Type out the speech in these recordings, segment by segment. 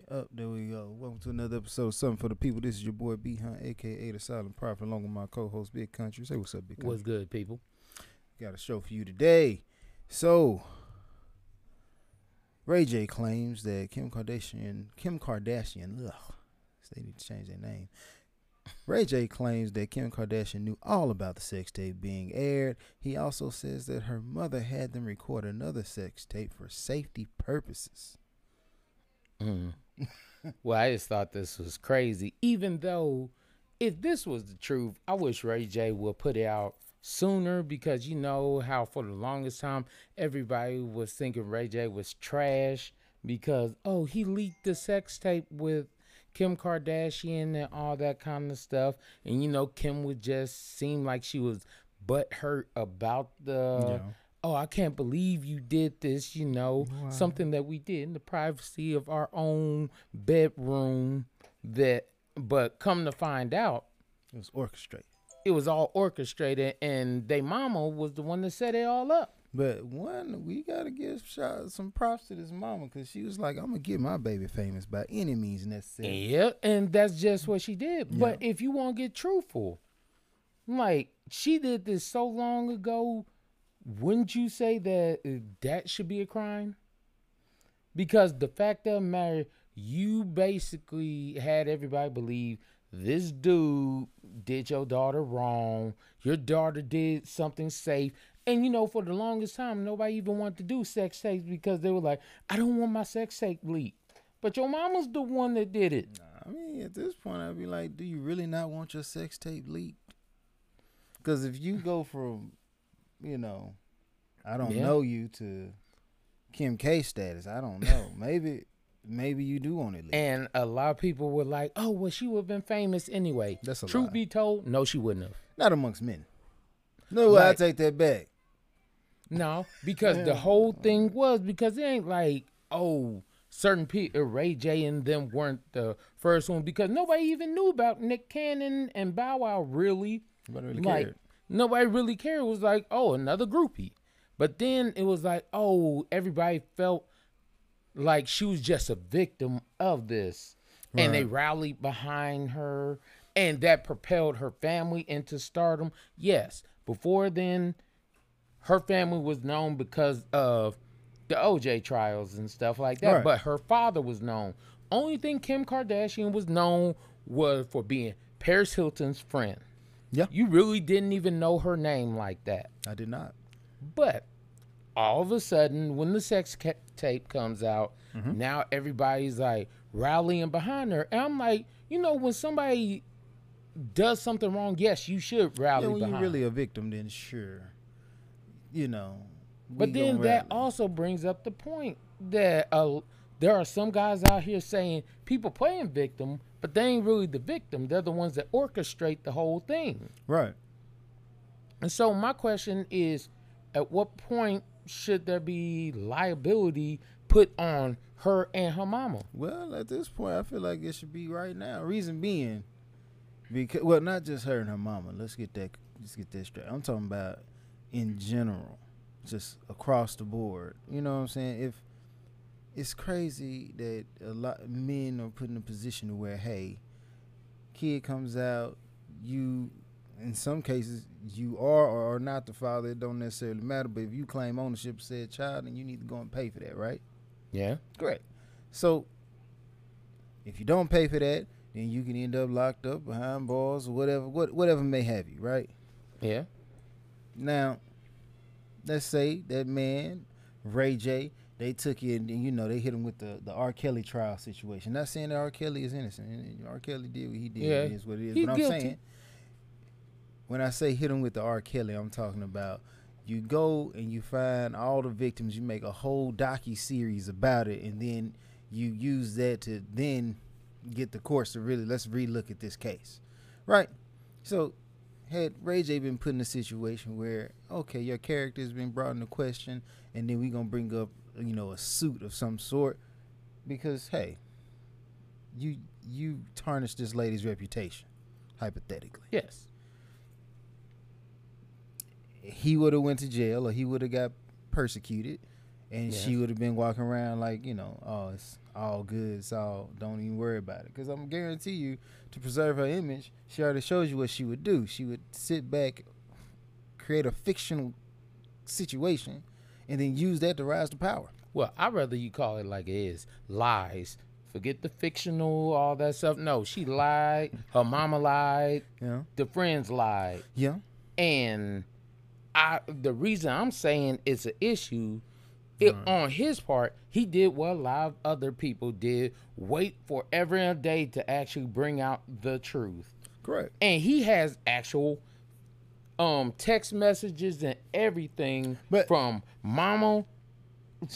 it up. There we go. Welcome to another episode of Something for the People. This is your boy B Hunt, aka the Silent Prophet, along with my co-host Big Country. Say what's up, Big Country. What's good, people? Got a show for you today. So, Ray J claims that Kim Kardashian, Kim Kardashian, ugh, they need to change their name. Ray J claims that Kim Kardashian knew all about the sex tape being aired. He also says that her mother had them record another sex tape for safety purposes. Mm. Well, I just thought this was crazy. Even though, if this was the truth, I wish Ray J would put it out sooner because you know how for the longest time everybody was thinking Ray J was trash because oh he leaked the sex tape with Kim Kardashian and all that kind of stuff, and you know Kim would just seem like she was butt hurt about the. Yeah. Oh, I can't believe you did this, you know, Wow. something that we did in the privacy of our own bedroom that but come to find out It was orchestrated. it was all orchestrated and they mama was the one that set it all up. But one, we gotta give shot, some props to this mama because she was like, "I'm gonna get my baby famous by any means necessary." Yeah, and that's just what she did. But if you want to get truthful, like she did this so long ago, wouldn't you say that uh, that should be a crime? Because the fact of the matter, you basically had everybody believe this dude did your daughter wrong. Your daughter did something safe. And you know, for the longest time, nobody even wanted to do sex tapes because they were like, I don't want my sex tape leaked. But your mama's the one that did it. I mean, at this point, I'd be like, "Do you really not want your sex tape leaked?" Because if you go from, you know, I don't Yeah. know you to Kim K status, I don't know. maybe, maybe you do want it leaked. And a lot of people were like, "Oh, well, she would have been famous anyway." That's a Truth lie. be told, no, she wouldn't have. not amongst men. No, I take that back. No, because the whole thing was because it ain't like, oh, certain people, uh, Ray J and them weren't the first one because nobody even knew about Nick Cannon and Bow Wow really. Nobody really like cared. Nobody really cared. It was like, oh, another groupie. But then it was like, oh, everybody felt like she was just a victim of this. And they rallied behind her and that propelled her family into stardom. Yes. Before then, her family was known because of the OJ trials and stuff like that. Right. But her father was known. Only thing Kim Kardashian was known was for being Paris Hilton's friend. Yeah. You really didn't even know her name like that. I did not. But all of a sudden, when the sex ca- tape comes out, Mm-hmm. now everybody's like rallying behind her. And I'm like, you know, when somebody does something wrong, yes, you should rally Yeah, when behind. you're really a victim, then sure, you know. But then that rally. also brings up the point that uh, there are some guys out here saying people playing victim, but they ain't really the victim. They're the ones that orchestrate the whole thing. right. And so my question is, at what point should there be liability put on her and her mama? Well, at this point, I feel like it should be right now. Reason being, because well, not just her and her mama. Let's get that. Let's get that straight. I'm talking about in general, just across the board. You know what I'm saying? If it's crazy that a lot men are put in a position where, hey, kid comes out, you. In some cases, you are or are not the father. It don't necessarily matter. But if you claim ownership of said child, then you need to go and pay for that, right? Yeah. Correct. So if you don't pay for that, then you can end up locked up behind bars or whatever, what whatever may have you, right? Yeah. Now, let's say that man, Ray J, they took it and you know they hit him with the the R. Kelly trial situation. Not saying that R. Kelly is innocent. R. Kelly did what he did. Yeah, It is what it is. he but I'm guilty. saying when I say hit him with the R. Kelly, I'm talking about you go and you find all the victims, you make a whole docu series about it, and then you use that to then get the courts to really let's relook at this case, right? So had Ray J been put in a situation where okay, your character has been brought into question, and then we're gonna bring up you know a suit of some sort because hey, you you tarnished this lady's reputation, hypothetically. Yes. he would have went to jail or he would have got persecuted and Yes. she would have been walking around like you know, oh, it's all good, it's all. Don't even worry about it, because I'm guarantee you, to preserve her image, she already shows you what she would do. She would sit back, create a fictional situation, and then use that to rise to power. Well, I'd rather you call it like it is lies. Forget the fictional, all that stuff. No, she lied. Her mama lied. Know? The friends lied. Yeah. And I, the reason I'm saying it's an issue, it, on his part, he did what a lot of other people did: wait forever and a day to actually bring out the truth. Correct. And he has actual um text messages and everything But- from mama,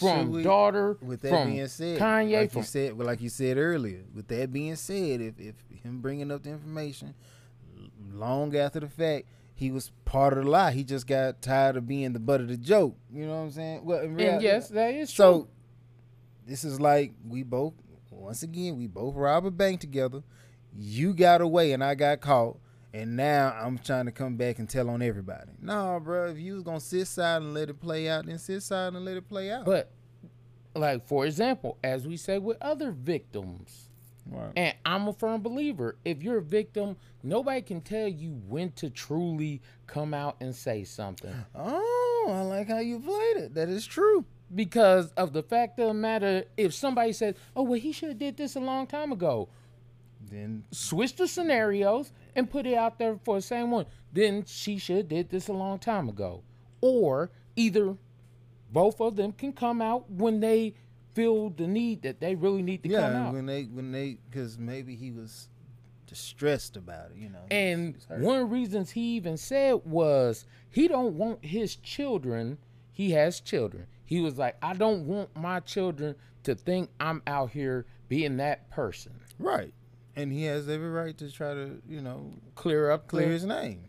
from we- daughter, With that from being said, Kanye, like from you said, well, like you said earlier, with that being said, if if him bringing up the information long after the fact, he was part of the lie. He just got tired of being the butt of the joke. You know what I'm saying? Well, in and yes, that is so true. this is like we both once again we both rob a bank together. You got away and I got caught, and now I'm trying to come back and tell on everybody. No, bro, if you was gonna sit side and let it play out, then sit side and let it play out. But like for example, as we say with other victims, Right. and I'm a firm believer, if you're a victim, nobody can tell you when to truly come out and say something. Oh, I like how you played it. That is true. because of the fact of the matter if somebody says oh well he should have did this a long time ago Then switch the scenarios and put it out there for the same one then she should have did this a long time ago or either both of them can come out when they feel the need that they really need to come yeah, out when they when they because maybe he was distressed about it, you know. And one of the reasons he even said was he don't want his children. He has children. He was like, I don't want my children to think I'm out here being that person. right, and he has every right to try to you know Clear up, clear clear. his name.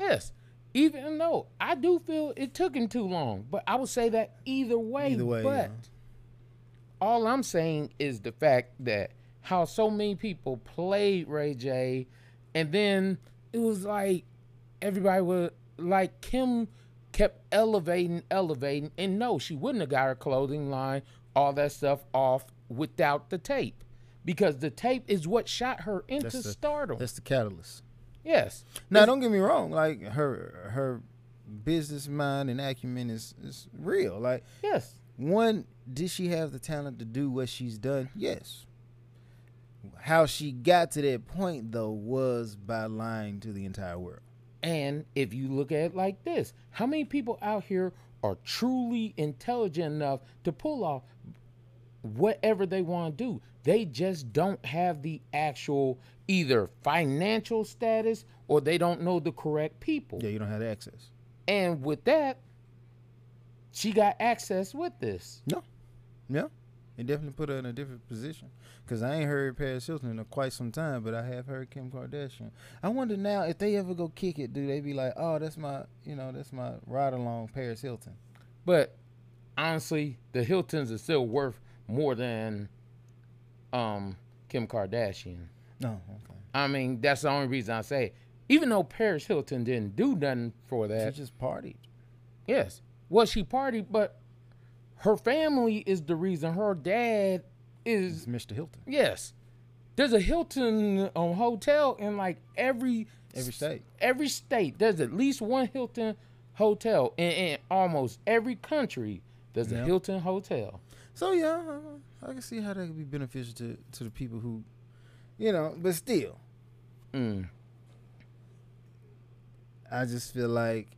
Yes. Even though I do feel it took him too long, but I would say that either way. Either way, but yeah. all I'm saying is the fact that how so many people played Ray J, and then it was like everybody was like Kim kept elevating, elevating, and no, she wouldn't have got her clothing line, all that stuff off without the tape, because the tape is what shot her into That's the- stardom. That's the catalyst. yes. Now, don't get me wrong. Like her her business mind and acumen is is real. Like Yes. one, did she have the talent to do what she's done? Yes. How she got to that point though was by lying to the entire world. And if you look at it like this, how many people out here are truly intelligent enough to pull off whatever they want to do? They just don't have the actual either financial status or they don't know the correct people. Yeah, you don't have access. And with that, she got access with this. No. Yeah. It definitely put her in a different position. Cause I ain't heard Paris Hilton in quite some time, but I have heard Kim Kardashian. I wonder now if they ever go kick it, do they be like, "Oh, that's my, you know, that's my ride along Paris Hilton." But honestly, the Hiltons are still worth more than um Kim Kardashian. No, okay. I mean, that's the only reason I say it. Even though Paris Hilton didn't do nothing for that, She just partied. yes. Well, she partied, but her family is the reason. Her dad It's is, Mr. Hilton. yes. There's a Hilton um, hotel in like every Every state. Every state. There's at least one Hilton hotel in, in almost every country. There's a Hilton hotel. So yeah, I, I can see how that could be beneficial to to the people who, you know, but still, Mm. I just feel like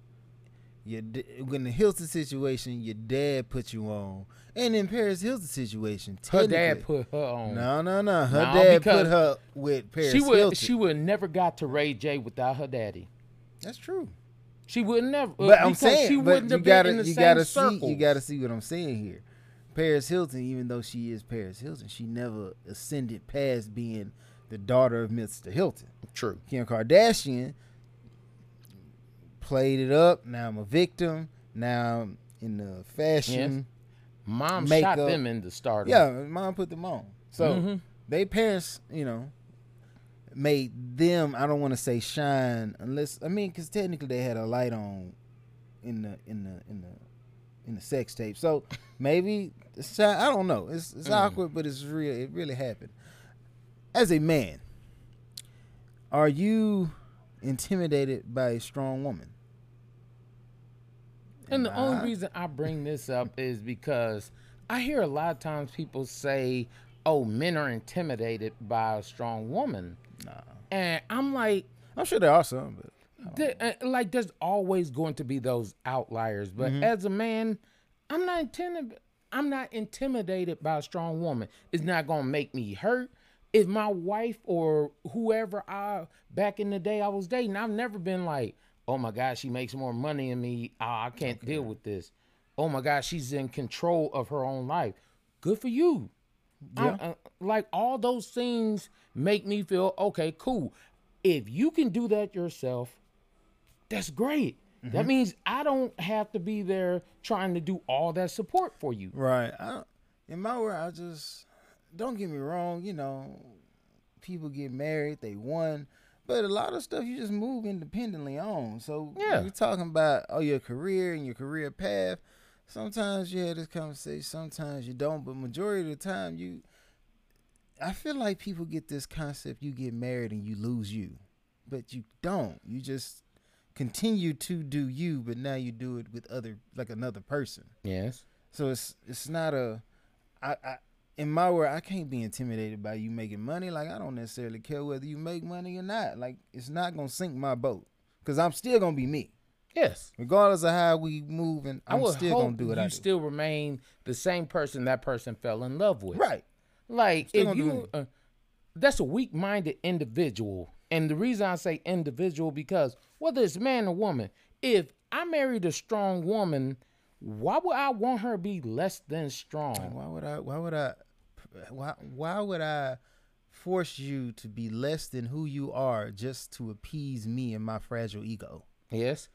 your when the Hilton situation, your dad put you on, and in Paris Hilton situation, Her dad put her on. No, no, no. Her No, dad put her with Paris she would Hilton. she would never got to Ray J without her daddy. That's true. She would never. uh, But I'm saying, she but wouldn't you have gotta, been in the you same gotta see, you gotta see what I'm saying here. Paris Hilton, even though she is Paris Hilton, she never ascended past being the daughter of Mr. Hilton. True. Kim Kardashian played it up. Now I'm a victim. Now I'm in the fashion. Mom Makeup. shot them into stardom. Yeah, mom put them on. So Mhm. they parents, you know, made them. I don't want to say shine unless I mean, because technically they had a light on in the in the in the in the sex tape. So maybe it's, I don't know. It's it's Mm. awkward, but it's real. It really happened. As a man, are you intimidated by a strong woman? And the only reason I bring this up is because I hear a lot of times people say, "Oh, men are intimidated by a strong woman," Nah, and I'm like, I'm sure there are some, but There- uh, like there's always going to be those outliers but Mm-hmm. as a man i'm not intimidated i'm not intimidated by a strong woman. It's not going to make me hurt. If my wife or whoever i back in the day i was dating i've never been like oh my god she makes more money than me. Ah, i can't deal with this. Oh my god she's in control of her own life. Good for you. I'm- uh, like all those things make me feel okay, cool. If you can do that yourself, that's great. Mm-hmm. That means I don't have to be there trying to do all that support for you. Right. I in my world, I just don't get me wrong. You know, people get married, they won, but a lot of stuff you just move independently on. So Yeah. you're talking about oh your career and your career path. Sometimes you have this conversation, sometimes you don't, but majority of the time you. I feel like people get this concept: you get married and you lose you, but you don't. You just continue to do you, but now you do it with other like another person. Yes. So it's it's not a I, I in my world I can't be intimidated by you making money. Like I don't necessarily care whether you make money or not. Like it's not gonna sink my boat. Cause I'm still gonna be me. Yes. Regardless of how we moving, I I'm would still gonna do what you I do. still remain the same person that person fell in love with. right. Like if you, uh, that's a weak-minded individual, and the reason I say individual because whether it's man or woman, if I married a strong woman, why would I want her to be less than strong? Why would I why would I why why would I force you to be less than who you are just to appease me and my fragile ego? Yes,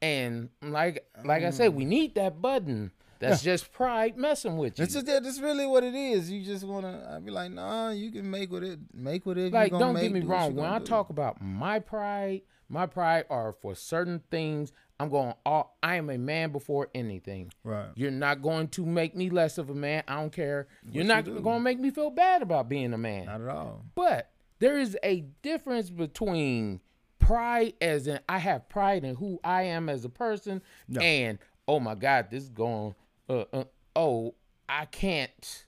and like like I said, we mm. need that button. That's just pride messing with you. That's just. That's really what it is. You just wanna. I'd be like, nah. You can make what it make whatever. like you gonna don't make, get me do wrong when i do. talk about my pride my pride are for certain things i'm going all i am a man before anything right. you're not going to make me less of a man i don't care you're not do. going to make me feel bad about being a man Not at all. but there is a difference between pride as in I have pride in who I am as a person no. and oh my god this is going uh, uh oh I can't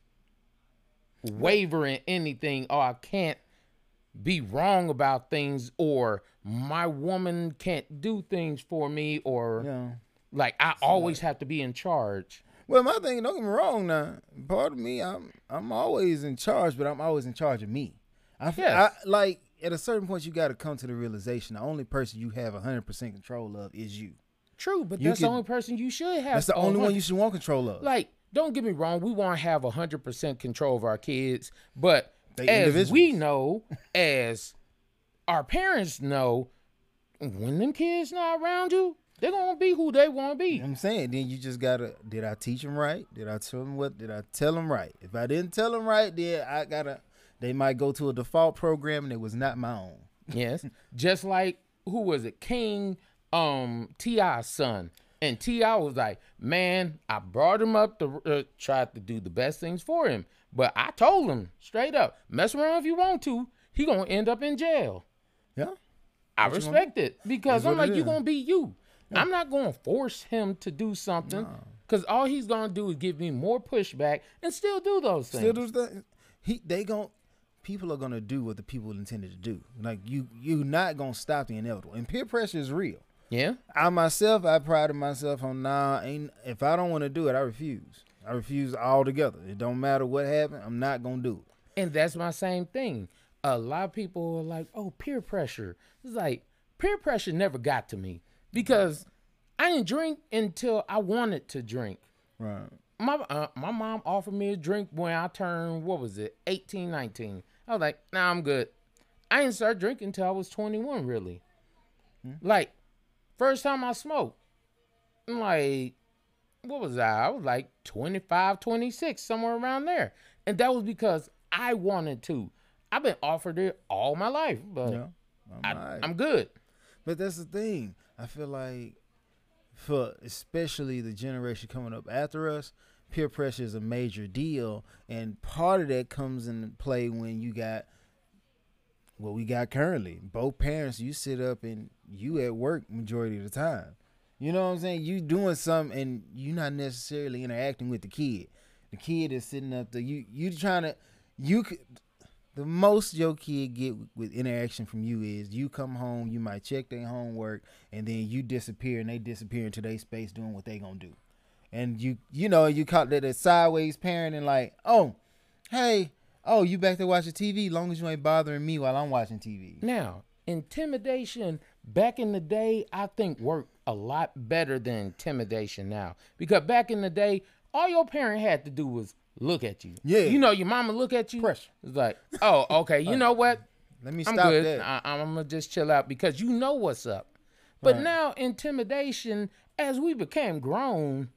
waver in anything or I can't be wrong about things or my woman can't do things for me or Yeah. like I always have to be in charge. Well, my thing. Don't get me wrong. Now, part of me, I'm I'm always in charge, but I'm always in charge of me. I, f- Yes. I like at a certain point you got to come to the realization the only person you have 100% control of is you. True, but You that's the only person you should have. That's the only one you should want control of. like don't get me wrong we want to have 100% control of our kids but They as we know as our parents know when them kids not around you they're gonna be who they want to be I'm saying, then you just gotta. Did I teach them right? Did I tell them what? Did I tell them right? If I didn't tell them right, then I gotta. They might go to a default program and it was not my own. yes just like who was it king um ti's son and ti was like man i brought him up to uh, try to do the best things for him but i told him straight up mess around if you want to he gonna end up in jail Yeah. I gonna respect it because I'm like, you gonna be you. I'm not gonna force him to do something because all he's gonna do is give me more pushback and still do those things. Still do the he they gon' people are gonna do what the people intended to do. Like you you're not gonna stop the inevitable. And peer pressure is real. Yeah, I myself I prided myself on nah ain't if I don't wanna do it, I refuse. I refuse altogether. It don't matter what happened, I'm not gonna do it. and that's my same thing. A lot of people are like, "Oh, peer pressure." It's like peer pressure never got to me because I didn't drink until I wanted to drink. Right. my uh, my mom offered me a drink when I turned what was it 18 19 I was like nah I'm good I didn't start drinking until I was 21 really like first time I smoked I'm like what was I I was like 25 26 somewhere around there and that was because I wanted to I've been offered it all my life but Yeah. I'm I. I'm good But that's the thing. I feel like for especially the generation coming up after us, peer pressure is a major deal, and part of that comes into play when you got what we got currently. Both parents, you sit up and you at work majority of the time. You know what I'm saying? You doing something and you not necessarily interacting with the kid. The kid is sitting up there. You you trying to you could the most your kid get with interaction from you is you come home, you might check their homework, and then you disappear and they disappear into their space doing what they gonna do. And you you know, you caught that sideways parenting like, oh, hey, oh, you back there watching TV, long as you ain't bothering me while I'm watching TV. Now, intimidation back in the day, I think worked a lot better than intimidation now. Because back in the day, all your parent had to do was look at you. Yeah. You know, your mama look at you. Pressure. It's like, oh, okay. You know what? Let me I'm stop good. that. I, I'm gonna just chill out because you know what's up. But Right. now intimidation, as we became grown,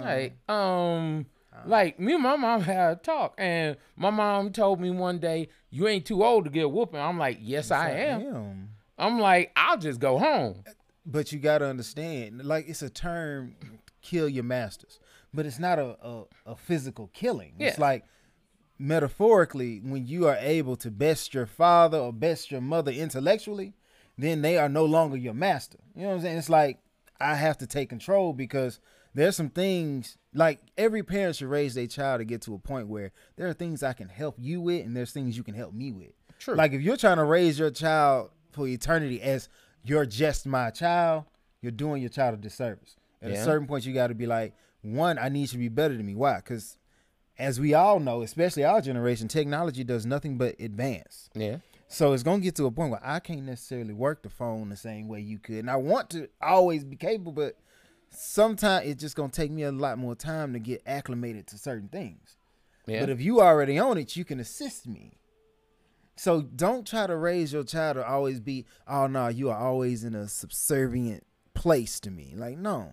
like um, like me and my mom had a talk, and my mom told me one day, "You ain't too old to get a whooping." I'm like, "Yes, I am." am. I'm like, "I'll just go home." Uh, but you gotta understand, like it's a term, kill your masters, but it's not a a, a physical killing. It's like metaphorically, when you are able to best your father or best your mother intellectually, then they are no longer your master. You know what I'm saying? It's like I have to take control because there's some things like every parent should raise their child to get to a point where there are things I can help you with and there's things you can help me with. True. Like if you're trying to raise your child for eternity as you're just my child, you're doing your child a disservice. At Yeah. a certain point, you got to be like, one, I need you to be better than me. Why? Because as we all know, especially our generation, technology does nothing but advance. Yeah. So it's gonna get to a point where I can't necessarily work the phone the same way you could, and I want to always be capable, but sometimes it's just gonna take me a lot more time to get acclimated to certain things. Yeah. But if you already own it, you can assist me. So don't try to raise your child to always be, oh no, you are always in a subservient place to me. Like, no.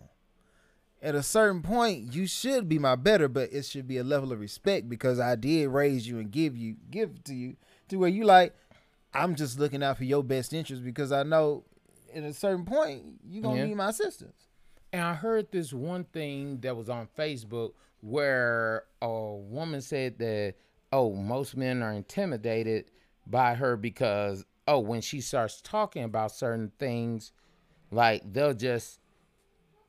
At a certain point, you should be my better, but it should be a level of respect because I did raise you and give you give to you to where you like, I'm just looking out for your best interest because I know at a certain point you're gonna Yeah. need my assistance. And I heard this one thing that was on Facebook where a woman said that, oh, most men are intimidated by her because, oh, when she starts talking about certain things, like they'll just,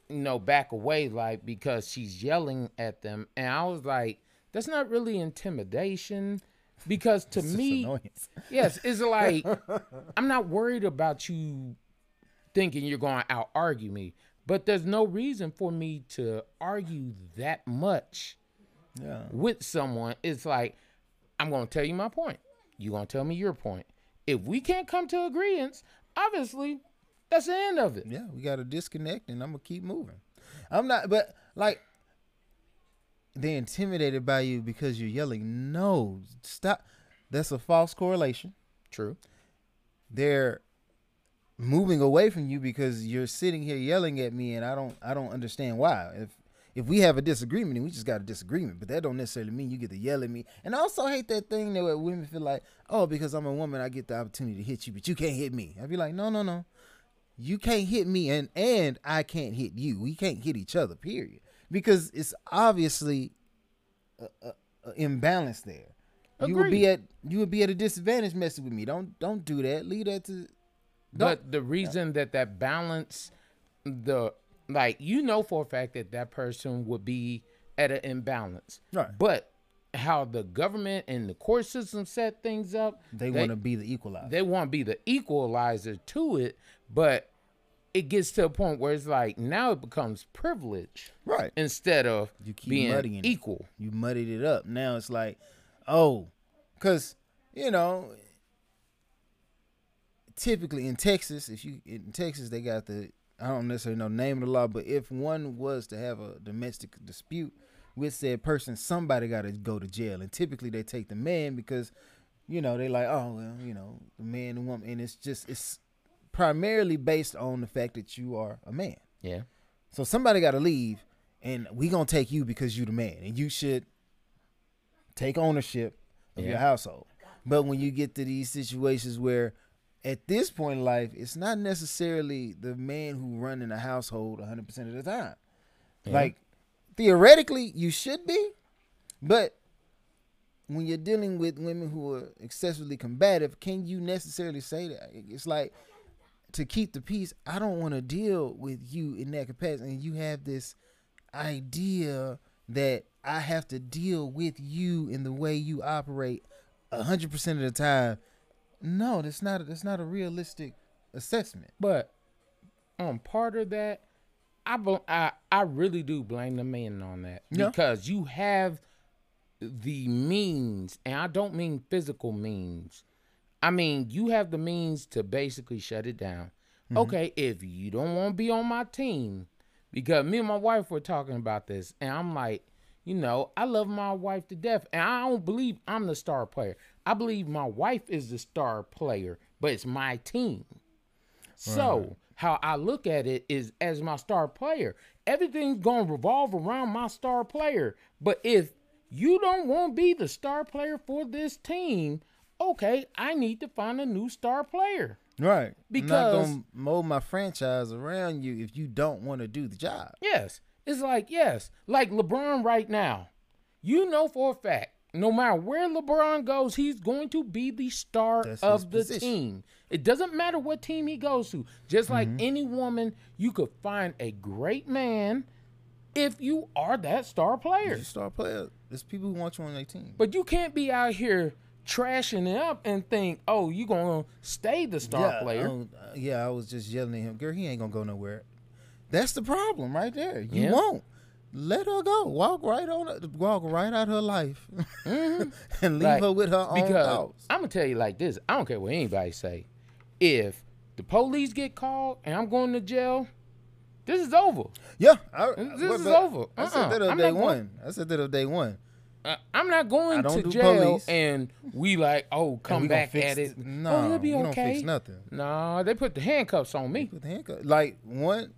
you know, back away, like because she's yelling at them. And I was like, that's not really intimidation. Because to me. Yes, it's like I'm not worried about you thinking you're going to out argue me, but there's no reason for me to argue that much Yeah. with someone. It's like I'm going to tell you my point. You're going to tell me your point. If we can't come to agreements, obviously that's the end of it. Yeah, we got to disconnect, and I'm gonna keep moving. I'm not, but like they're intimidated by you because you're yelling. No, stop. That's a false correlation. True. They're moving away from you because you're sitting here yelling at me, and I don't, I don't understand why. If if we have a disagreement, then we just got a disagreement. But that don't necessarily mean you get to yell at me. And I also hate that thing that where women feel like, oh, because I'm a woman, I get the opportunity to hit you, but you can't hit me. I'd be like, no, no, no you can't hit me and and I can't hit you. We can't hit each other. Period. Because it's obviously a, a, a imbalance there. You would be at you would be at a disadvantage messing with me. Don't don't do that. Leave that to. But the reason that that balance, the like, you know for a fact that that person would be at an imbalance. Right. But how the government and the court system set things up, They, want to be the equalizer. they want to be the equalizer to it, but it gets to a point where it's like now it becomes privilege right. instead of You keep being muddying it. equal. You muddied it up. Now it's like, oh, because you know, typically in Texas, if you in Texas they got the I don't necessarily know the name of the law, but if one was to have a domestic dispute with said person, somebody got to go to jail, and typically they take the man because you know they like, oh well, you know, the man and woman, and it's just it's primarily based on the fact that you are a man. Yeah. So somebody got to leave, and we gonna take you because you the man, and you should take ownership of your household. But when you get to these situations where at this point in life, it's not necessarily the man who run in a household 100% of the time. Yeah. Like theoretically, you should be, but when you're dealing with women who are excessively combative, can you necessarily say that? It's like to keep the peace. I don't want to deal with you in that capacity, and you have this idea that I have to deal with you in the way you operate hundred percent of the time. No, that's not. That's not a realistic assessment. But on part of that, I I I really do blame the men on that Yeah. because you have the means, and I don't mean physical means. I mean you have the means to basically shut it down. Mm-hmm. Okay, if you don't want to be on my team, because me and my wife were talking about this, and I'm like, you know, I love my wife to death, and I don't believe I'm the star player. I believe my wife is the star player, but it's my team. So how I look at it is as my star player. Everything's gonna revolve around my star player. But if you don't want to be the star player for this team, okay, I need to find a new star player. Right. Because- I'm not gonna mold my franchise around you if you don't want to do the job. Yes. It's like, yes, like LeBron right now. You know for a fact, no matter where LeBron goes, he's going to be the star That's of the position. team. It doesn't matter what team he goes to. Just like Mm-hmm. any woman, you could find a great man if you are that star player. You star player. There's people who want you on their team. But you can't be out here trashing it up and think, oh, you're going to stay the star yeah, player. um, uh, yeah, I was just yelling at him, girl. He ain't gonna go nowhere. That's the problem right there. You Yeah. won't let her go. Walk right on. Walk right out her life, and leave Like, her with her own thoughts. I'm gonna tell you like this. I don't care what anybody say. If the police get called and I'm going to jail, this is over. Yeah, I, This but- is but over. I Uh-uh. said that on day one. I said that on day one. Uh, I'm not going to jail police. and we like, oh, come back fix at it. th- No, oh, be we don't fix nothing. No, they put the handcuffs on me. Put the handcuffs. Like one,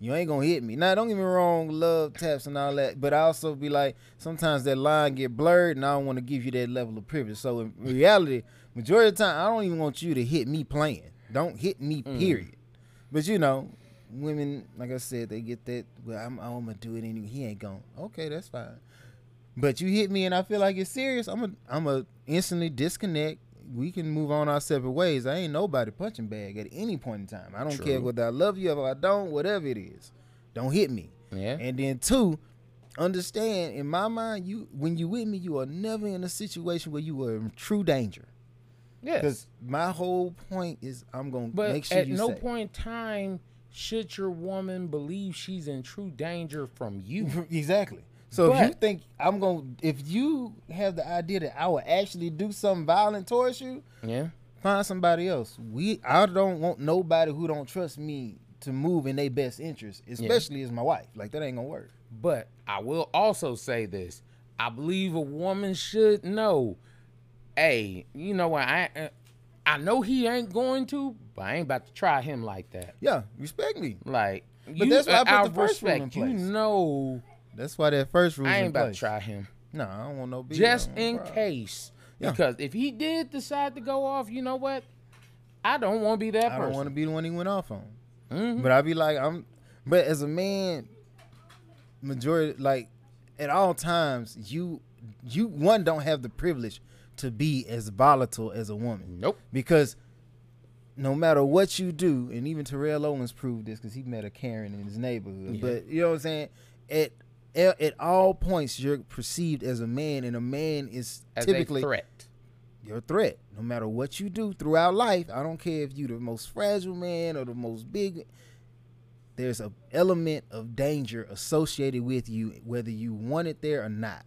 you ain't gonna hit me. Now, don't get me wrong, love taps and all that, but I also be like, sometimes that line get blurred, and I don't want to give you that level of privilege. So in reality, majority of the time, I don't even want you to hit me playing. Don't hit me, Mm. period. But you know, women, like I said, they get that. Well, I'm, I'm gonna do it anyway. He ain't going. Okay, that's fine. But you hit me, and I feel like it's serious. I'm a, I'm a instantly disconnect. We can move on our separate ways. I ain't nobody punching bag at any point in time. I don't care whether I love you or I don't, whatever it is. Don't hit me. Yeah. And then two, understand in my mind, you when you with me, you are never in a situation where you are in true danger. Yes. Because my whole point is I'm gonna But make sure you at no safe. point in time should your woman believe she's in true danger from you. exactly. So if you think I'm gonna, if you have the idea that I will actually do something violent towards you, yeah. find somebody else. We, I don't want nobody who don't trust me to move in their best interest, especially as my wife. Like that ain't gonna work. But I will also say this: I believe a woman should know. Hey, you know what? I I know he ain't going to, but I ain't about to try him like that. Yeah, respect me. Like, But you, that's why I put out the first rule in respect, you know, That's why that first rule. I ain't in about place. to try him No, I don't want no beef. just in problem. case. Yeah. Because if he did decide to go off, you know what? I don't want to be that person. I person. don't want to be the one he went off on. Mhm. But I'd be like, I'm. But as a man, majority like at all times, you you one don't have the privilege to be as volatile as a woman. Nope. Because no matter what you do, and even Terrell Owens proved this because he met a Karen in his neighborhood. Yeah. But you know what I'm saying? At at all points, you're perceived as a man, and a man is As typically a threat. you're a threat. No matter what you do throughout life, I don't care if you're the most fragile man or the most big. There's a element of danger associated with you, whether you want it there or not.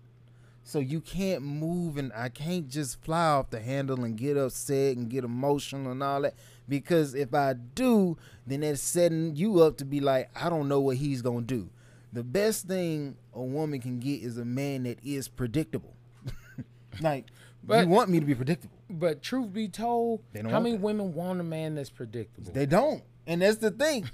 So you can't move, and I can't just fly off the handle and get upset and get emotional and all that. Because if I do, then that's setting you up to be like, I don't know what he's gonna do. The best thing a woman can get is a man that is predictable. like But- you want me to be predictable. But truth be told, how many that. women want a man that's predictable? They don't. And that's the thing.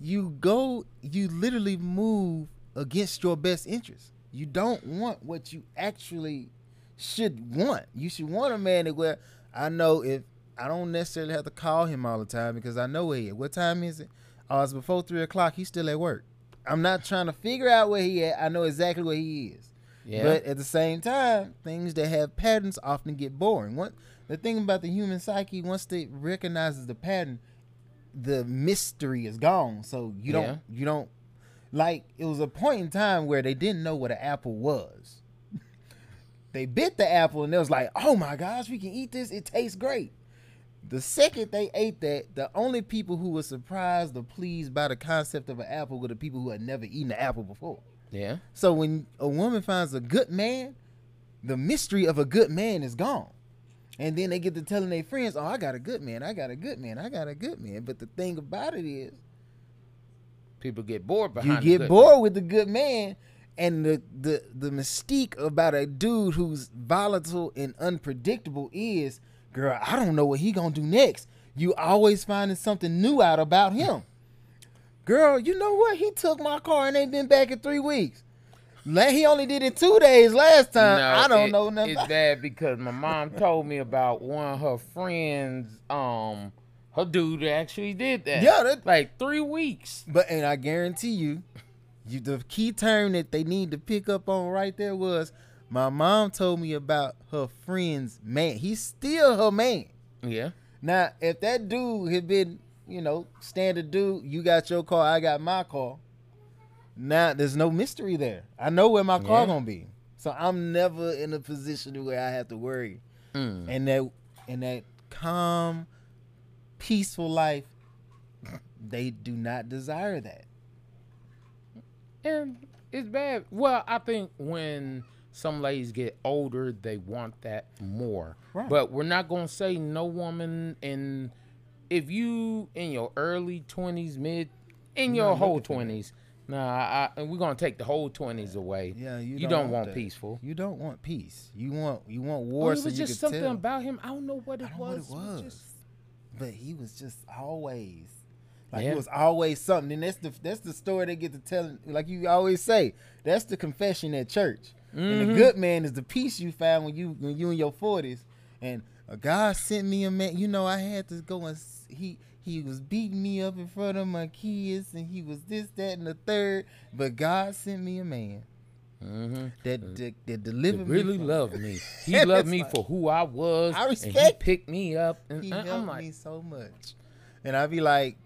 You go, you literally move against your best interest. You don't want what you actually should want. You should want a man that where I know if I don't necessarily have to call him all the time because I know where he is. What time is it? Oh, it's before three o'clock. He's still at work. I'm not trying to figure out where he at. I know exactly where he is. Yeah. But at the same time, things that have patterns often get boring. What the thing about the human psyche, once it recognizes the pattern, the mystery is gone. So you don't Yeah. you don't like it was a point in time where they didn't know what an apple was. they bit the apple and they was like, "Oh my gosh, we can eat this. It tastes great." The second they ate that, the only people who were surprised or pleased by the concept of an apple were the people who had never eaten an apple before. yeah. So when a woman finds a good man, the mystery of a good man is gone. And then they get to telling their friends, "Oh, I got a good man. I got a good man. I got a good man." But the thing about it is, People get bored you behind. the get bored with the good man, and the the the mystique about a dude who's volatile and unpredictable is, girl, I don't know what he gonna do next. You always finding something new out about him. Girl, you know what? He took my car and ain't been back in three weeks. He only did it two days last time. No, I don't it- know nothing. It's bad because my mom told me about one of her friends. Um, her dude actually did that. Yeah, that- like three weeks. But and I guarantee you, you the key term that they need to pick up on right there was my mom told me about her friend's man. He's still her man. Yeah. Now, if that dude had been, you know, standard dude, you got your car, I got my car. Now there's no mystery there. I know where my car Yeah. gonna be. So I'm never in a position where I have to worry. Mm. And that and that calm, peaceful life, they do not desire that. And it's bad. Well, I think when some ladies get older, they want that more. Right. But we're not gonna say no woman in if you in your early twenties, mid in your not whole looking for that. twenties. Nah, I, we're gonna take the whole twenties away. Yeah, you, You don't want that. peaceful. You don't want peace. You want you want Or war. it was you just something tell. about him. I don't know what it don't know what was. it was. just- but he was just always like Yeah. it was always something. And that's the that's the story they get to tell. Like you always say, that's the confession at church. And Mm-hmm. the good man is the peace you found when you when you in your forties. And uh, God sent me a man. You know, I had to go and he he was beating me up in front of my kids, and he was this, that, and the third. But God sent me a man Mhm. that that, that He delivered me. really from- loved me. He loved me like- for who I was. I And he picked me up, and he I- helped like, me so much. And I'd be like,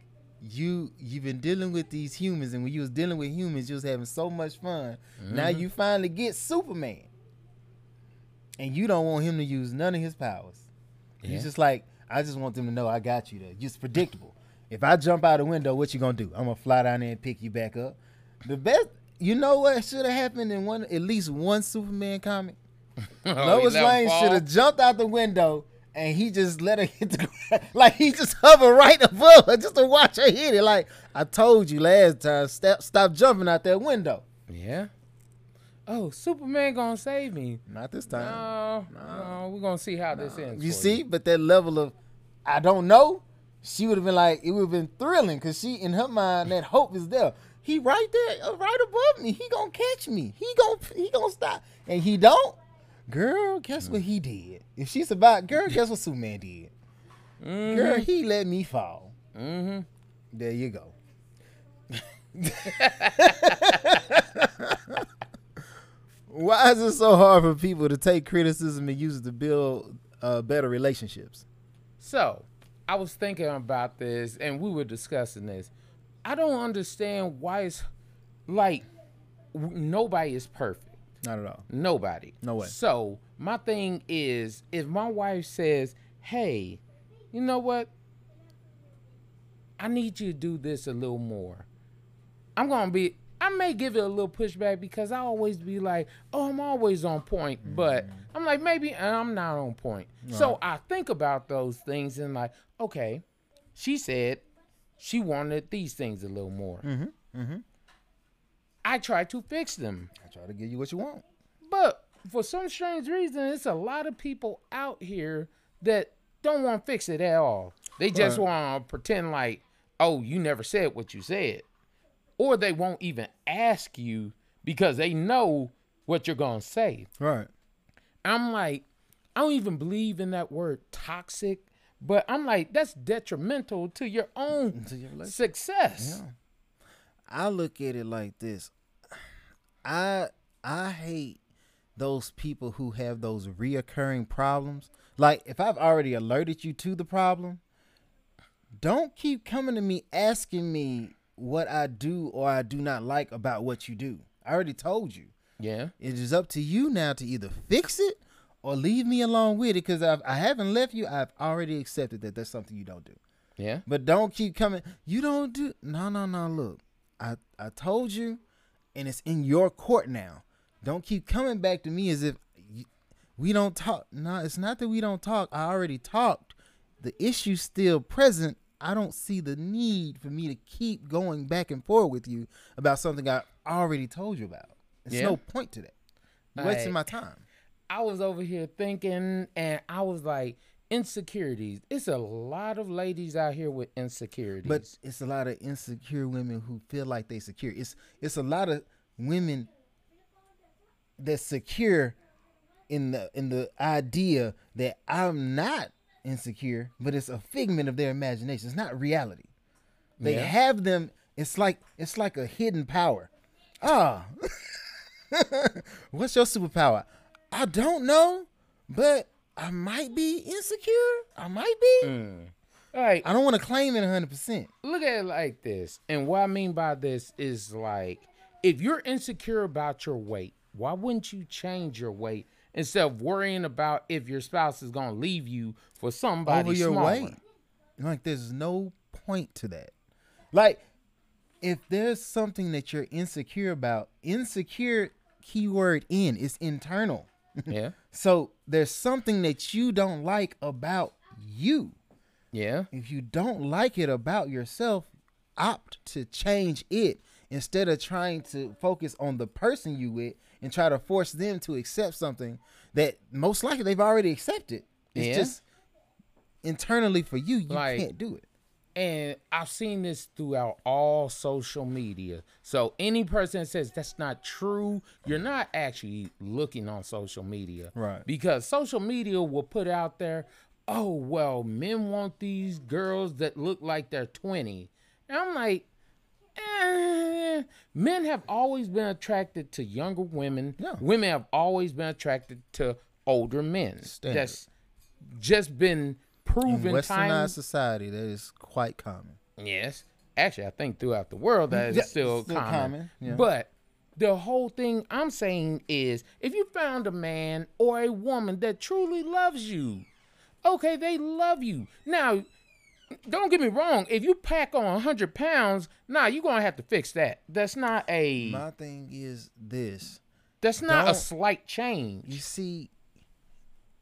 you you've been dealing with these humans, and when you was dealing with humans, you was having so much fun. Now Mm-hmm. you finally get Superman, and you don't want him to use none of his powers. Yeah. He's just like, I just want them to know I got you there. Just predictable. If I jump out the window, what you gonna do? I'm gonna fly down there and pick you back up. The best, you know what should have happened in one, at least one Superman comic. oh, Lois he let him Lane should have jumped out the window and he just let her hit the ground. Like he just hovered right above her just to watch her hit it. Like I told you last time, stop stop jumping out that window. Yeah. Oh, Superman gonna save me. Not this time. No, no, we're gonna see how this ends. you for see, but that level of I don't know, she would have been like it would have been thrilling because she in her mind that hope is there. He right there, uh, right above me. He gonna catch me. He gonna he gonna stop, and he don't. Girl, guess what he did? If she survived, girl, guess what Superman did? Mm-hmm. Girl, he let me fall. Mm-hmm. There you go. Why is it so hard for people to take criticism and use it to build uh, better relationships? So, I was thinking about this, and we were discussing this. I don't understand why it's like nobody is perfect. Not at all. Nobody. No way. So my thing is, if my wife says, "Hey, you know what? I need you to do this a little more," I'm gonna be. I may give it a little pushback because I always be like, "Oh, I'm always on point," but I'm like, maybe I'm not on point. So I think about those things and like, okay, she said she wanted these things a little more. Mm-hmm. Mm-hmm. I try to fix them. I try to give you what you want. But for some strange reason, it's a lot of people out here that don't want to fix it at all. They just Right. want to pretend like, oh, you never said what you said. Or they won't even ask you because they know what you're going to say. Right. I'm like, I don't even believe in that word toxic But I'm like, that's detrimental to your own To your success. Yeah. I look at it like this. I I hate those people who have those reoccurring problems. Like if I've already alerted you to the problem, don't keep coming to me asking me what I do or I do not like about what you do. I already told you. Yeah. It is up to you now to either fix it or leave me alone with it because I haven't left you. I've already accepted that that's something you don't do. Yeah. But don't keep coming. You don't do no no no. Look, I I told you, and it's in your court now. Don't keep coming back to me as if you, we don't talk. No, it's not that we don't talk. I already talked. The issue's still present. I don't see the need for me to keep going back and forth with you about something I already told you about. There's Yeah. no point to that. You're wasting my time. I was over here thinking, and I was like, insecurities. It's a lot of ladies out here with insecurities. But it's a lot of insecure women who feel like they secure. It's it's a lot of women that's secure in the in the idea that I'm not insecure, but it's a figment of their imagination. It's not reality. They Yeah. have them. It's like it's like a hidden power. Ah, what's your superpower? I don't know, but I might be insecure. I might be. Mm. all right, I don't want to claim it 100. percent look at it like this. And what I mean by this is like, if you're insecure about your weight, why wouldn't you change your weight instead of worrying about if your spouse is gonna leave you for somebody over your smaller? weight. Like there's no point to that. Like if there's something that you're insecure about, insecure keyword in is internal. Yeah, So there's something that you don't like about you. yeah, If you don't like it about yourself, opt to change it instead of trying to focus on the person you with and try to force them to accept something that most likely they've already accepted. It's Yeah. just internally for you, you Like- can't do it. And I've seen this throughout all social media. So any person that says that's not true, you're not actually looking on social media. Right. Because social media will put out there, oh, well, men want these girls that look like they're 20. And I'm like, eh. men have always been attracted to younger women. Yeah. Women have always been attracted to older men. Standard. That's just been In proven westernized time society, that is quite common. Yes. Actually, I think throughout the world that is Yeah, still, still common. common, yeah. But the whole thing I'm saying is if you found a man or a woman that truly loves you, okay, they love you. Now, don't get me wrong. If you pack on 100 pounds, nah, you're going to have to fix that. That's not a My thing is this. that's not a don't- slight change. You see,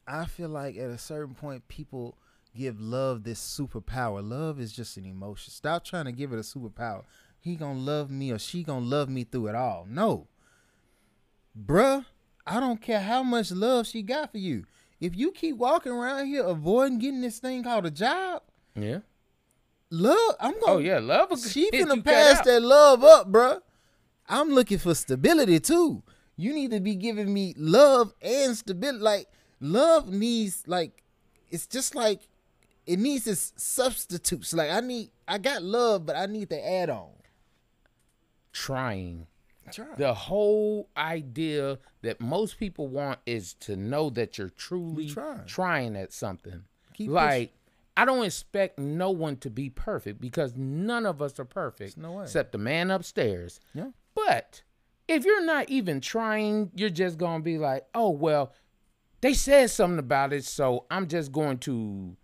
I feel like at a certain point, people give love this superpower. Love is just an emotion. Stop trying to give it a superpower. He gonna love me or she gonna love me through it all. No, bruh, I don't care how much love she got for you. If you keep walking around here avoiding getting this thing called a job, Yeah. love, I'm gonna. Oh yeah, love. She finna pass that love up, bruh. I'm looking for stability too. You need to be giving me love and stability. Like love needs like it's just like it needs its substitutes. Like I need I got love, but I need the add on. Trying. Try. the whole idea that most people want is to know that you're truly You're trying. trying at something. Keep like I don't expect no one to be perfect because none of us are perfect no way. except the man upstairs. Yeah. But if you're not even trying, you're just going to be like, "Oh, well, they said something about it, so I'm just going to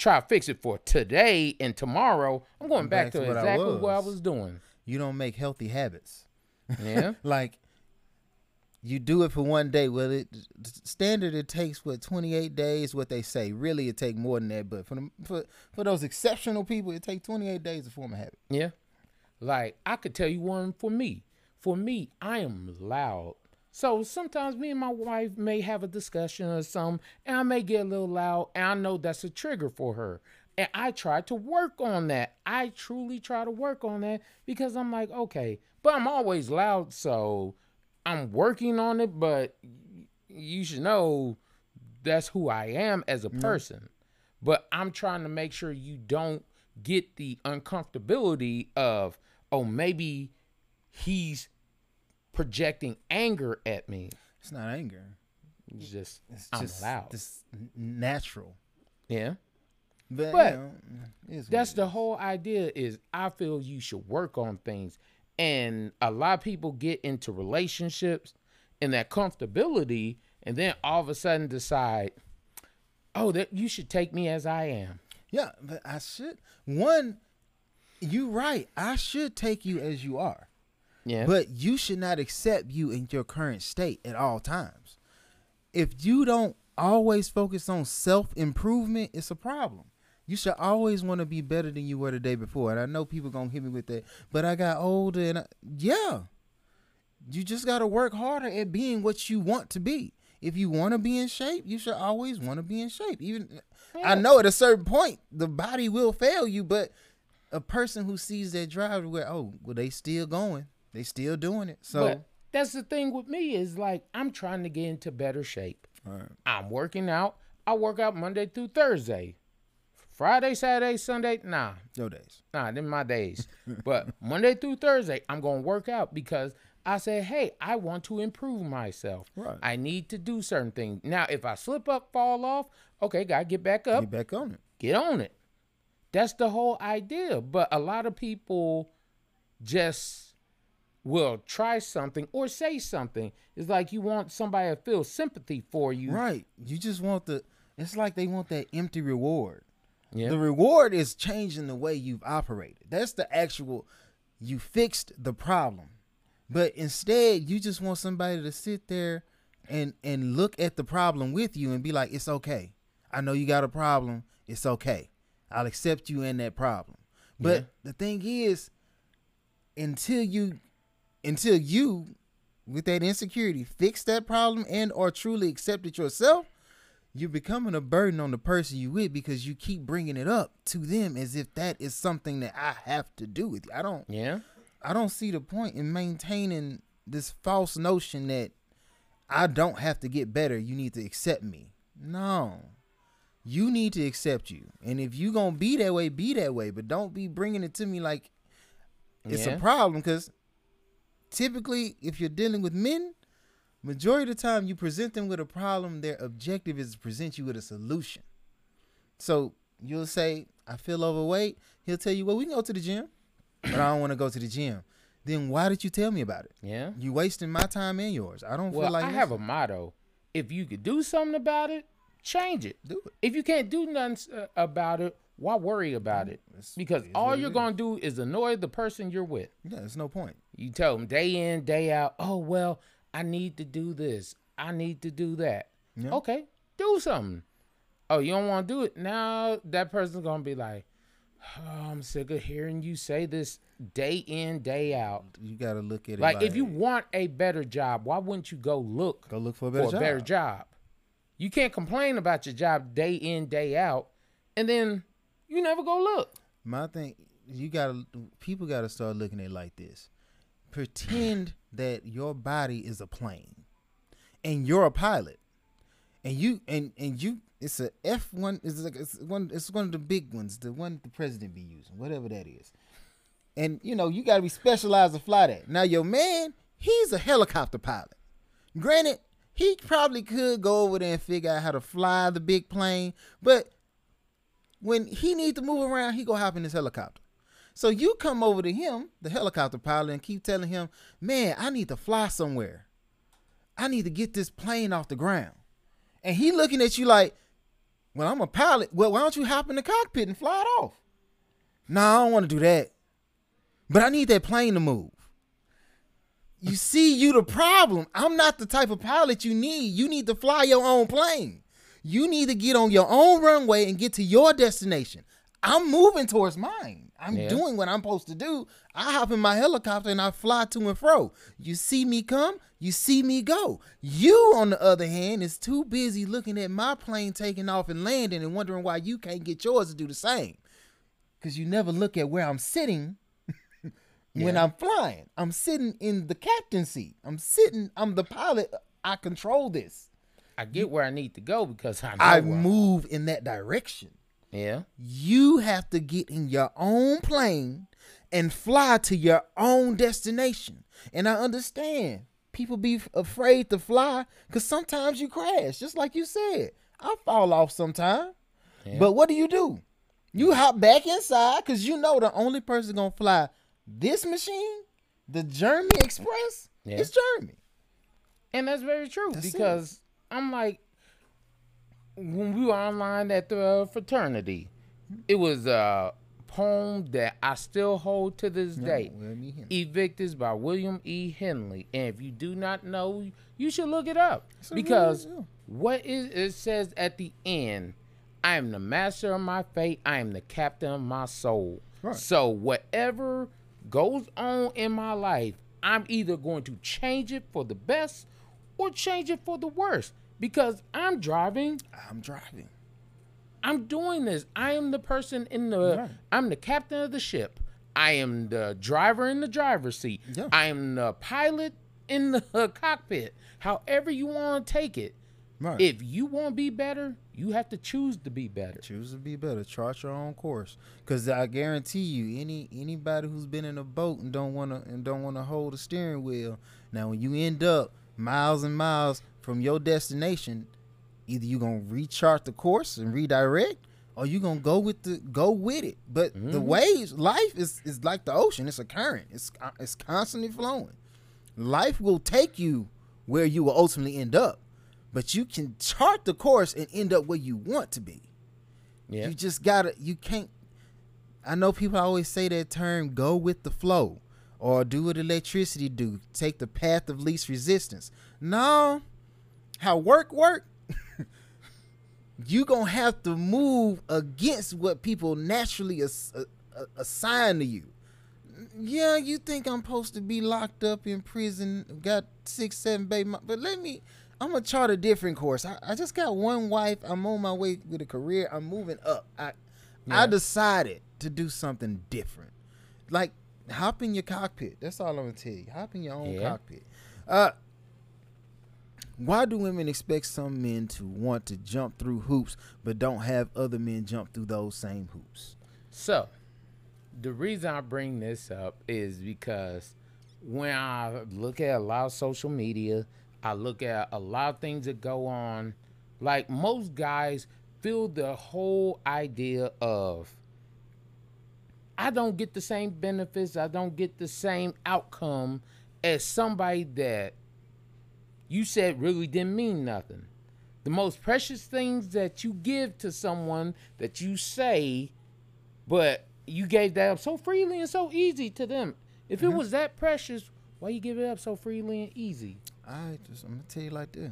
try to fix it for today and tomorrow. I'm going back, Back to, to what I exactly what I was. doing." You don't make healthy habits. Yeah. like you do it for one day. Well, it standard it takes what twenty eight days. What they say, really, it take more than that. But for the, for for those exceptional people, it take twenty eight days to form a habit. Yeah. Like I could tell you one for me. For me, I am loud. So sometimes me and my wife may have a discussion or something, and I may get a little loud, and I know that's a trigger for her. And I try to work on that. I truly try to work on that because I'm like, okay, but I'm always loud, so I'm working on it, but you should know that's who I am as a mm-hmm. person. but I'm trying to make sure you don't get the uncomfortability of, oh, maybe he's projecting anger at me. It's not anger. It's just It's I'm just loud. This natural. yeah. But, But you know, it is what That's the whole idea is I feel you should work on things. And a lot of people get into relationships and that comfortability and then all of a sudden decide, oh, that you should take me as I am. Yeah, but I should. One, you right. I should take you as you are. Yeah. But you should not accept you in your current state at all times. If you don't always focus on self improvement, it's a problem. You should always want to be better than you were the day before. And I know people gonna hit me with that, but I got older and I, yeah, you just gotta work harder at being what you want to be. If you want to be in shape, you should always want to be in shape. Even I know at a certain point the body will fail you, but a person who sees that drive where oh well they still going, they still doing it. So but that's the thing with me is like I'm trying to get into better shape. Alright. I'm working out. I work out Monday through Thursday. Friday, Saturday, Sunday, nah. no days. Nah, them my days. but Monday through Thursday, I'm gonna work out because I said, hey, I want to improve myself. Right. I need to do certain things. Now, if I slip up, fall off, okay, gotta get back up, Get back on it. get on it. That's the whole idea. But a lot of people just will try something or say something. It's like you want somebody to feel sympathy for you. Right. You just want the. It's like they want that empty reward. Yeah. The reward is changing the way you've operated. That's the actual. You fixed the problem, but instead you just want somebody to sit there and and look at the problem with you and be like, "It's okay. I know you got a problem. It's okay. I'll accept you in that problem." But Yeah. the thing is, until you, until you, with that insecurity, fix that problem and or truly accept it yourself, you're becoming a burden on the person you with because you keep bringing it up to them as if that is something that I have to do with you. I don't Yeah. I don't see the point in maintaining this false notion that I don't have to get better. You need to accept me. No. You need to accept you. And if you going to be that way, be that way, but don't be bringing it to me like it's Yeah. a problem cuz typically if you're dealing with men, majority of the time you present them with a problem, their objective is to present you with a solution. So you'll say, I feel overweight. He'll tell you, well, we can go to the gym, but I don't want to go to the gym. Then why did you tell me about it? Yeah. You wasting my time and yours. I don't Well, feel like I have a motto. If you could do something about it, change it. do it. If you can't do nothing uh, about it, why worry about it? It's- Because it is all you're going to do is annoy the person you're with. Yeah, there's no point. You tell them day in, day out, oh, well, I need to do this. I need to do that. Yeah. Okay, do something. Oh, you don't want to do it? Now that person's going to be like, oh, I'm sick of hearing you say this day in, day out. You got to look at it Like, if you want a better job, why wouldn't you go look go look for a for better a job. better job? You can't complain about your job day in, day out, and then you never go look. My thing, you got to people got to start looking at it like this. Pretend that your body is a plane and you're a pilot. And you and and you it's a F1 it's like it's one it's one of the big ones, the one the president be using, whatever that is. And you know, you got to be specialized to fly that. Now your man, he's a helicopter pilot. Granted, he probably could go over there and figure out how to fly the big plane, but when he need to move around, he go hop in his helicopter. So you come over to him, the helicopter pilot, and keep telling him, "Man, I need to fly somewhere. I need to get this plane off the ground." And he looking at you like, "Well, I'm a pilot. Well, why don't you hop in the cockpit and fly it off?" No, I don't want to do that. But I need that plane to move. You see, you the problem. I'm not the type of pilot you need. You need to fly your own plane. You need to get on your own runway and get to your destination. I'm moving towards mine. I'm Yeah. doing what I'm supposed to do. I hop in my helicopter and I fly to and fro. You see me come, you see me go. You, on the other hand, is too busy looking at my plane taking off and landing and wondering why you can't get yours to do the same. Because you never look at where I'm sitting when Yeah. I'm flying. I'm sitting in the captain seat. I'm sitting, I'm the pilot. I control this. I get where I need to go because I know I move in that direction. Yeah. You have to get in your own plane and fly to your own destination. And I understand people be afraid to fly because sometimes you crash, just like you said. I fall off sometime. Yeah. But what do you do? You hop back inside because you know the only person gonna fly this machine, the Jeremy Express, Yeah. is Jeremy. And that's very true That's it. because I'm like, when we were online at the fraternity, it was a poem that I still hold to this day. me him. Invictus by William E. Henley. And if you do not know, you should look it up because really- yeah. what is it says at the end, I am the master of my fate, I am the captain of my soul. Right. So whatever goes on in my life, I'm either going to change it for the best or change it for the worst because I'm driving I'm driving. I'm doing this. I am the person in the. Right. I'm the captain of the ship. I am the driver in the driver's seat. Yeah. I am the pilot in the cockpit. However you want to take it. Right. If you want to be better, you have to choose to be better. Choose to be better. Chart your own course. Cause I guarantee you, any anybody who's been in a boat and don't wanna and don't wanna hold a steering wheel. Now, when you end up miles and miles from your destination, either you're gonna rechart the course and redirect, or you're gonna go with the go with it. But the mm-hmm. waves, life is is like the ocean. It's a current. It's it's constantly flowing. Life will take you where you will ultimately end up, but you can chart the course and end up where you want to be. Yeah. You just gotta. You can't. I know people always say that term "go with the flow" or "do what electricity do." Take the path of least resistance. No, how work work. you gonna have to move against what people naturally as, uh, uh, assign to you. Yeah, you think I'm supposed to be locked up in prison, got six, seven baby, but let me. I'm gonna chart a different course. I, I just got one wife. I'm on my way with a career. I'm moving up. I I decided to do something different. Like hop in your cockpit. That's all I'm gonna tell you. Hop in your own Yeah. cockpit. Uh, why do women expect some men to want to jump through hoops but don't have other men jump through those same hoops? So, the reason I bring this up is because when I look at a lot of social media, I look at a lot of things that go on. Like most guys feel the whole idea of I don't get the same benefits, I don't get the same outcome as somebody that you said really didn't mean nothing. The most precious things that you give to someone that you say but you gave that up so freely and so easy to them. If it mm-hmm. was that precious, why you give it up so freely and easy? I just I'm gonna tell you like this.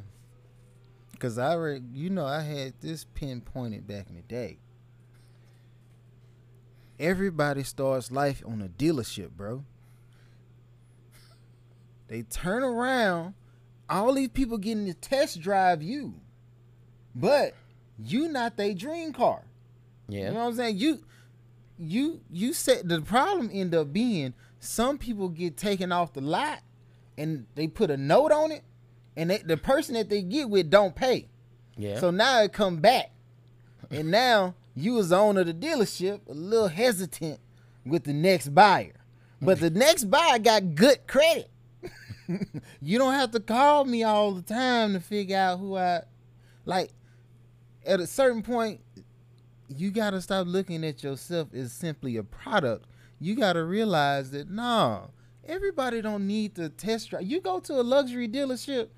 Cause I already you know I had this pinpointed back in the day. Everybody starts life on a dealership, bro. They turn around, all these people getting to test drive you. But you not their dream car. Yeah. You know what I'm saying? You you you said the problem end up being some people get taken off the lot and they put a note on it and they, the person that they get with don't pay. yeah. So now it come back. And now you as owner of the dealership a little hesitant with the next buyer. But the next buyer got good credit. you don't have to call me all the time to figure out who I like at a certain point you got to stop looking at yourself as simply a product. You got to realize that no, everybody don't need to test drive. You go to a luxury dealership,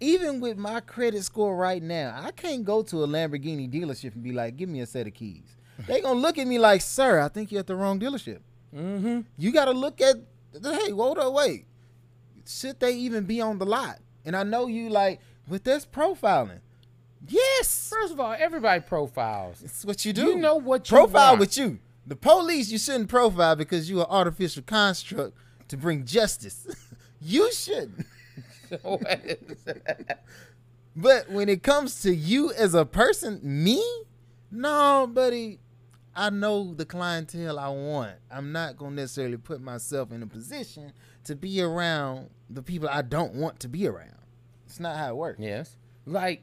even with my credit score right now, I can't go to a Lamborghini dealership and be like, "Give me a set of keys." They gonna look at me like, "Sir, I think you're at the wrong dealership." mm-hmm. You got to look at, hey, hold up, wait. Should they even be on the lot? And I know you like, but that's profiling. Yes, First of all, everybody profiles. it's what you do. You know what you profile want. with you. The police you shouldn't profile because you are artificial construct to bring justice. you shouldn't. But when it comes to you as a person, me, no, buddy. I know the clientele I want. I'm not gonna necessarily put myself in a position to be around the people I don't want to be around. It's not how it works. yes. Like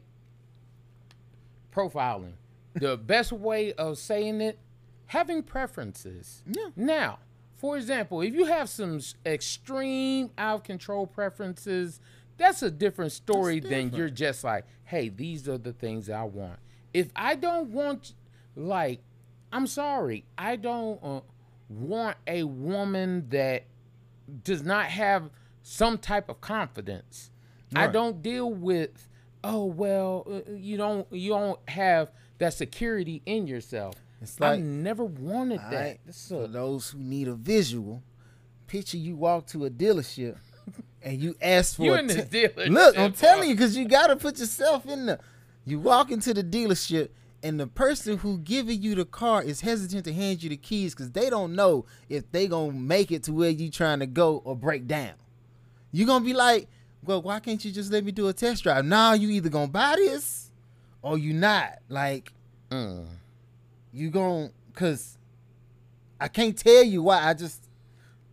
profiling. the best way of saying it, having preferences. Yeah. Now, for example, if you have some extreme out of control preferences, that's a different story than you're just like, hey, these are the things I want. If I don't want, like, I'm sorry, I don't uh, want a woman that does not have some type of confidence. I don't deal with, oh well, uh, you don't you don't have that security in yourself. It's like I never wanted that. That's For those who need a visual, picture you walk to a dealership and you ask for You a in the te- dealership, Look, I'm telling you, because you gotta put yourself in the. You walk into the dealership and the person who giving you the car is hesitant to hand you the keys because they don't know if they gonna make it to where you trying to go or break down. You gonna be like, well, why can't you just let me do a test drive? Nah, you either gonna buy this or you not. Like Mm. you gon' cause I can't tell you why. I just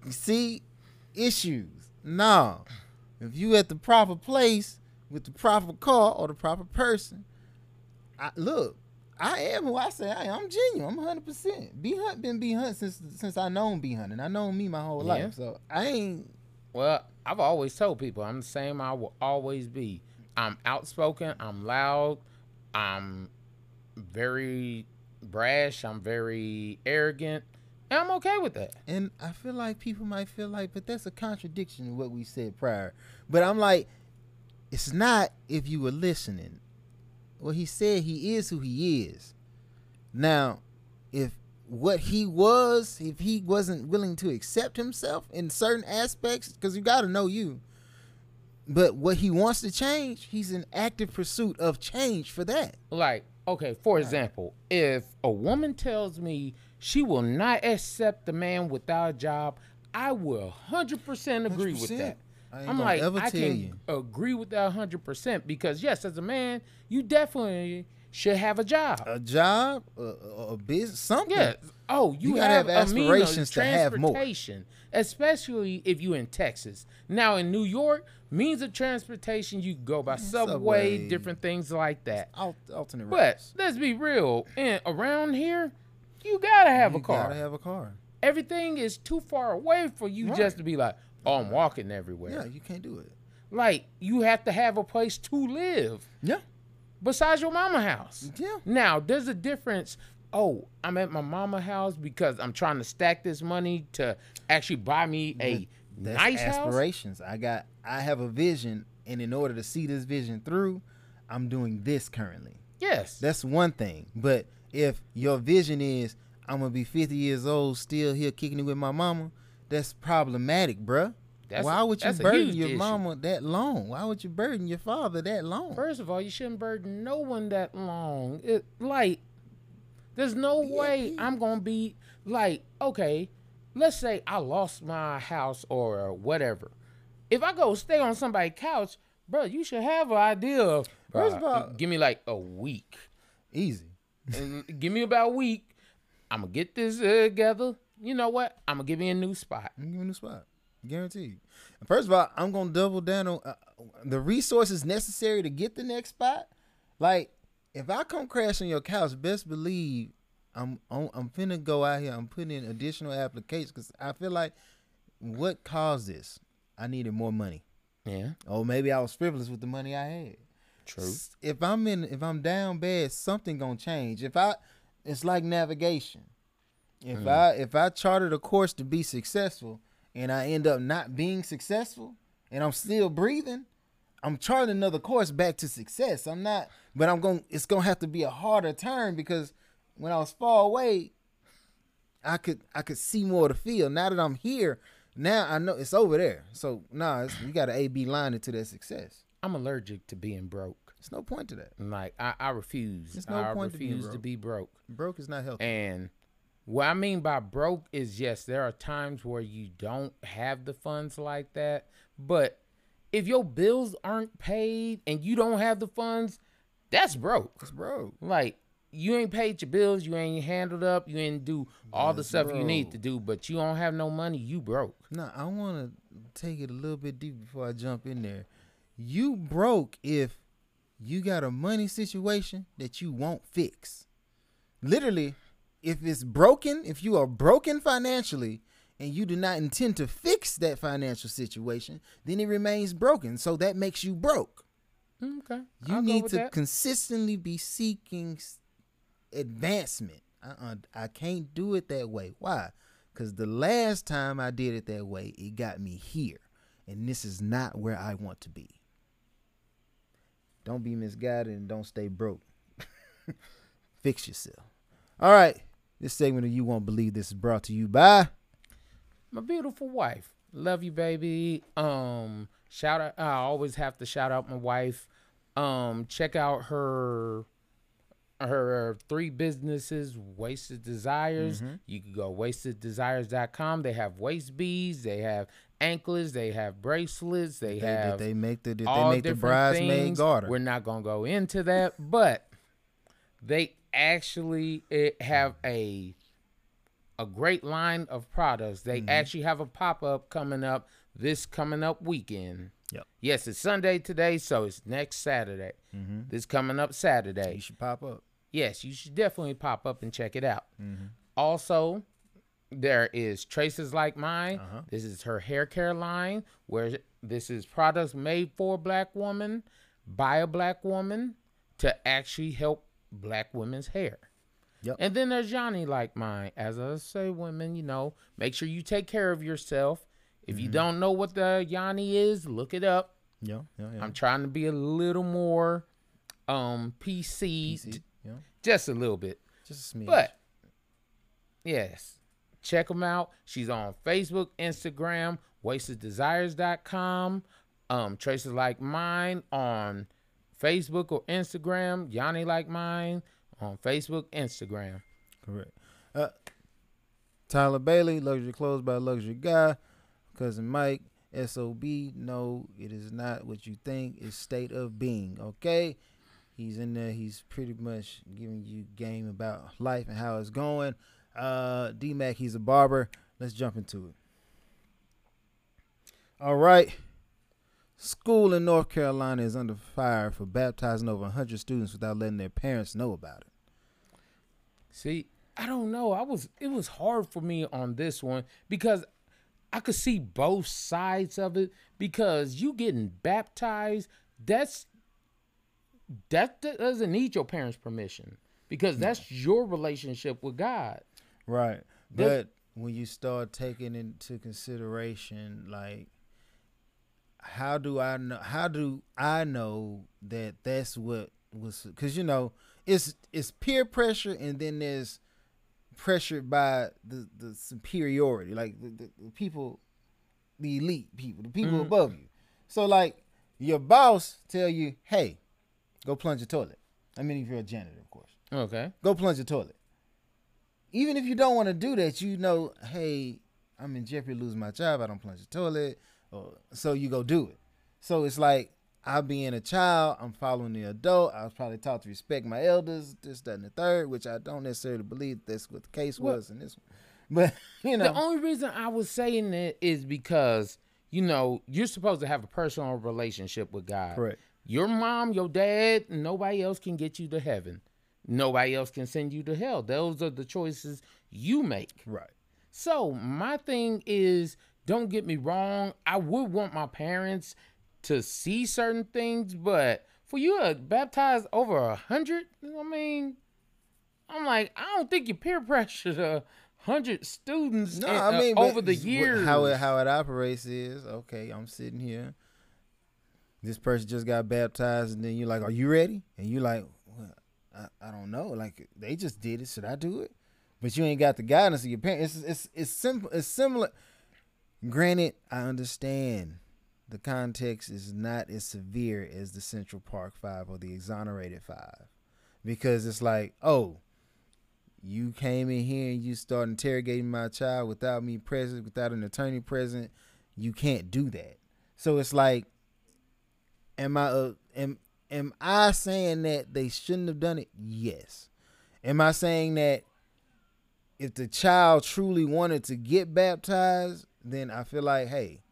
you see issues. No. If you at the proper place with the proper car or the proper person, I look, I am who I say I am. I'm genuine. I'm 100 percent B Hunt been B Hunt since since I known B Hunt and I known me my whole Yeah. life. So I ain't Well, I've always told people I'm the same. I will always be. I'm outspoken. I'm loud. I'm very brash. I'm very arrogant, and I'm okay with that. And I feel like people might feel like, but that's a contradiction to what we said prior. But I'm like, it's not if you were listening. Well, he said he is who he is. Now, if what he was, if he wasn't willing to accept himself in certain aspects, because you got to know you. But what he wants to change, he's in active pursuit of change for that. Like, okay, for example, if a woman tells me she will not accept the man without a job, I will 100% agree with 100%. that. I I'm like, I can you. agree with that 100% because, yes, as a man, you definitely should have a job. A job, a, a, a business, something. Yeah. Oh, you, You gotta have, have a aspirations to have more. especially if you in Texas. Now in New York, means of transportation you go by subway, subway. different things like that. Al- alternate But routes. let's be real, and around here, you gotta have a car. You car. gotta have a car. Everything is too far away for you Right. just to be like, oh, I'm walking everywhere. Yeah, you can't do it. Like you have to have a place to live Yeah. besides your mama house. Yeah. Now, there's a difference. Oh, I'm at my mama house because I'm trying to stack this money to actually buy me a That's nice house. aspirations. I got I have a vision and in order to see this vision through, I'm doing this currently. Yes. That's one thing. But if your vision is I'm gonna be 50 years old still here kicking it with my mama, that's problematic, bruh. That's Why a- would you burden your issue. mama that long? Why would you burden your father that long? First of all, you shouldn't burden no one that long. It like there's no way I'm gonna be like, okay, let's say I lost my house or whatever. If I go stay on somebody's couch, bro, you should have an idea of First of all- give me like a week. Easy. give me about a week. I'm gonna get this uh, together. You know what? I'm gonna give you a new spot. I'm giving you a new spot. Guaranteed. First of all, I'm gonna double down on uh, the resources necessary to get the next spot. Like, if I come crash on your couch, best believe I'm I'm, I'm finna go out here. I'm putting in additional applications because I feel like what caused this? I needed more money. Yeah, Or maybe I was frivolous with the money I had. true. If I'm in, if I'm down bad, something gonna change. If I, it's like navigation. If mm. I if I charted a course to be successful and I end up not being successful and I'm still breathing, I'm charting another course back to success. I'm not, but I'm going. to It's gonna have to be a harder turn because when I was far away, I could I could see more of the field. Now that I'm here, now I know it's over there. So nah, it's, you got to A B line it to that success. I'm allergic to being broke. There's no point to that. Like I, I refuse. There's no I point to being refuse to be broke. Broke is not healthy. And what I mean by broke is yes, there are times where you don't have the funds like that. But if your bills aren't paid and you don't have the funds, that's broke. It's broke. Like you ain't paid your bills, you ain't handled up, you ain't do all the That's stuff you need to do, but you don't have no money, you broke. Now I want to take it a little bit deep before I jump in there. You broke if you got a money situation that you won't fix. literally, if it's broken, if you are broken financially and you do not intend to fix that financial situation, then it remains broken. So that makes you broke. Okay. You I'll go need to that. consistently be seeking advancement. Uh-uh, I can't do it that way. Why? Because the last time I did it that way, it got me here. And this is not where I want to be. Don't be misguided and don't stay broke. Fix yourself. All right. This segment of You Won't Believe This is brought to you by. my beautiful wife. Love you, baby. Um, shout out. I always have to shout out my wife. Um, check out her her three businesses, Wasted Desires. You can go wasteddesires.com. They have waist beads, they have anklets, they have bracelets, they, They, have did they make the, they make the bridesmaid garter? We're not gonna go into that, but they actually have a a great line of products. They Mm-hmm. actually have a pop up coming up this coming up weekend. Yep. Yes, it's Sunday today, so it's next Saturday. Mm-hmm. This coming up Saturday. You should pop up. Yes, you should definitely pop up and check it out. Mm-hmm. Also, there is Tresses Like Mine. Uh-huh. This is her hair care line, where this is products made for a black woman by a black woman to actually help black women's hair. Yep. And then there's Yoni Like Mine. As I say, women, you know, make sure you take care of yourself. If Mm-hmm. you don't know what the Yoni is, look it up. Yeah, yeah, yeah. I'm trying to be a little more um PC, PC, yeah. just a little bit. Just a smidge. But yes, check them out. She's on Facebook, Instagram, wasteddesires.com, um, Tresses Like Mine on Facebook or Instagram, Yoni Like Mine on Facebook, Instagram. Correct. Uh, Tyler Bailey, luxury clothes by luxury guy. Cousin Mike, SOB. No, it is not what you think. It's state of being. Okay. He's in there. He's pretty much giving you game about life and how it's going. Uh, D Mac, he's a barber. Let's jump into it. All right. School in North Carolina is under fire for baptizing over 100 students without letting their parents know about it. See, I don't know. I was it was hard for me on this one because I could see both sides of it because you getting baptized, that's that, doesn't need your parents' permission because that's your relationship with God. Right. But when you start taking into consideration like how do I know how do I know that that's what was cuz you know it's it's peer pressure and then there's pressured by the the superiority like the, the, the people the elite people the people Mhm. above you so like your boss tell you hey go plunge your toilet i mean if you're a janitor of course Okay. go plunge the toilet. Even if you don't want to do that, you know, hey, I'm in jeopardy losing my job. I don't plunge the toilet, or so you go do it. So it's like I being a child, I'm following the adult. I was probably taught to respect my elders, this, that, and the third, which I don't necessarily believe that's what the case Well- was in this one. But you know, The only reason I was saying it is because you know you're supposed to have a personal relationship with God. correct. Your mom, your dad, nobody else can get you to heaven. Nobody else can send you to hell. Those are the choices you make. Right. So my thing is, don't get me wrong. I would want my parents to see certain things, but for you to baptize over a hundred, you know I mean, I'm like, I don't think you peer pressured a hundred students No, in- I uh, mean but over the years. how it how it operates is okay. I'm sitting here. This person just got baptized, and then you're like, "Are you ready?" And you're like, well, I, "I don't know. Like they just did it. Should I do it?" But you ain't got the guidance of your parents. It's it's it's simple. It's similar. Granted, I understand the context is not as severe as the Central Park Five or the Exonerated Five, because it's like, oh, you came in here and you start interrogating my child without me present, without an attorney present. You can't do that. So it's like, am I uh, am am I saying that they shouldn't have done it? Yes. Am I saying that if the child truly wanted to get baptized, then I feel like, hey,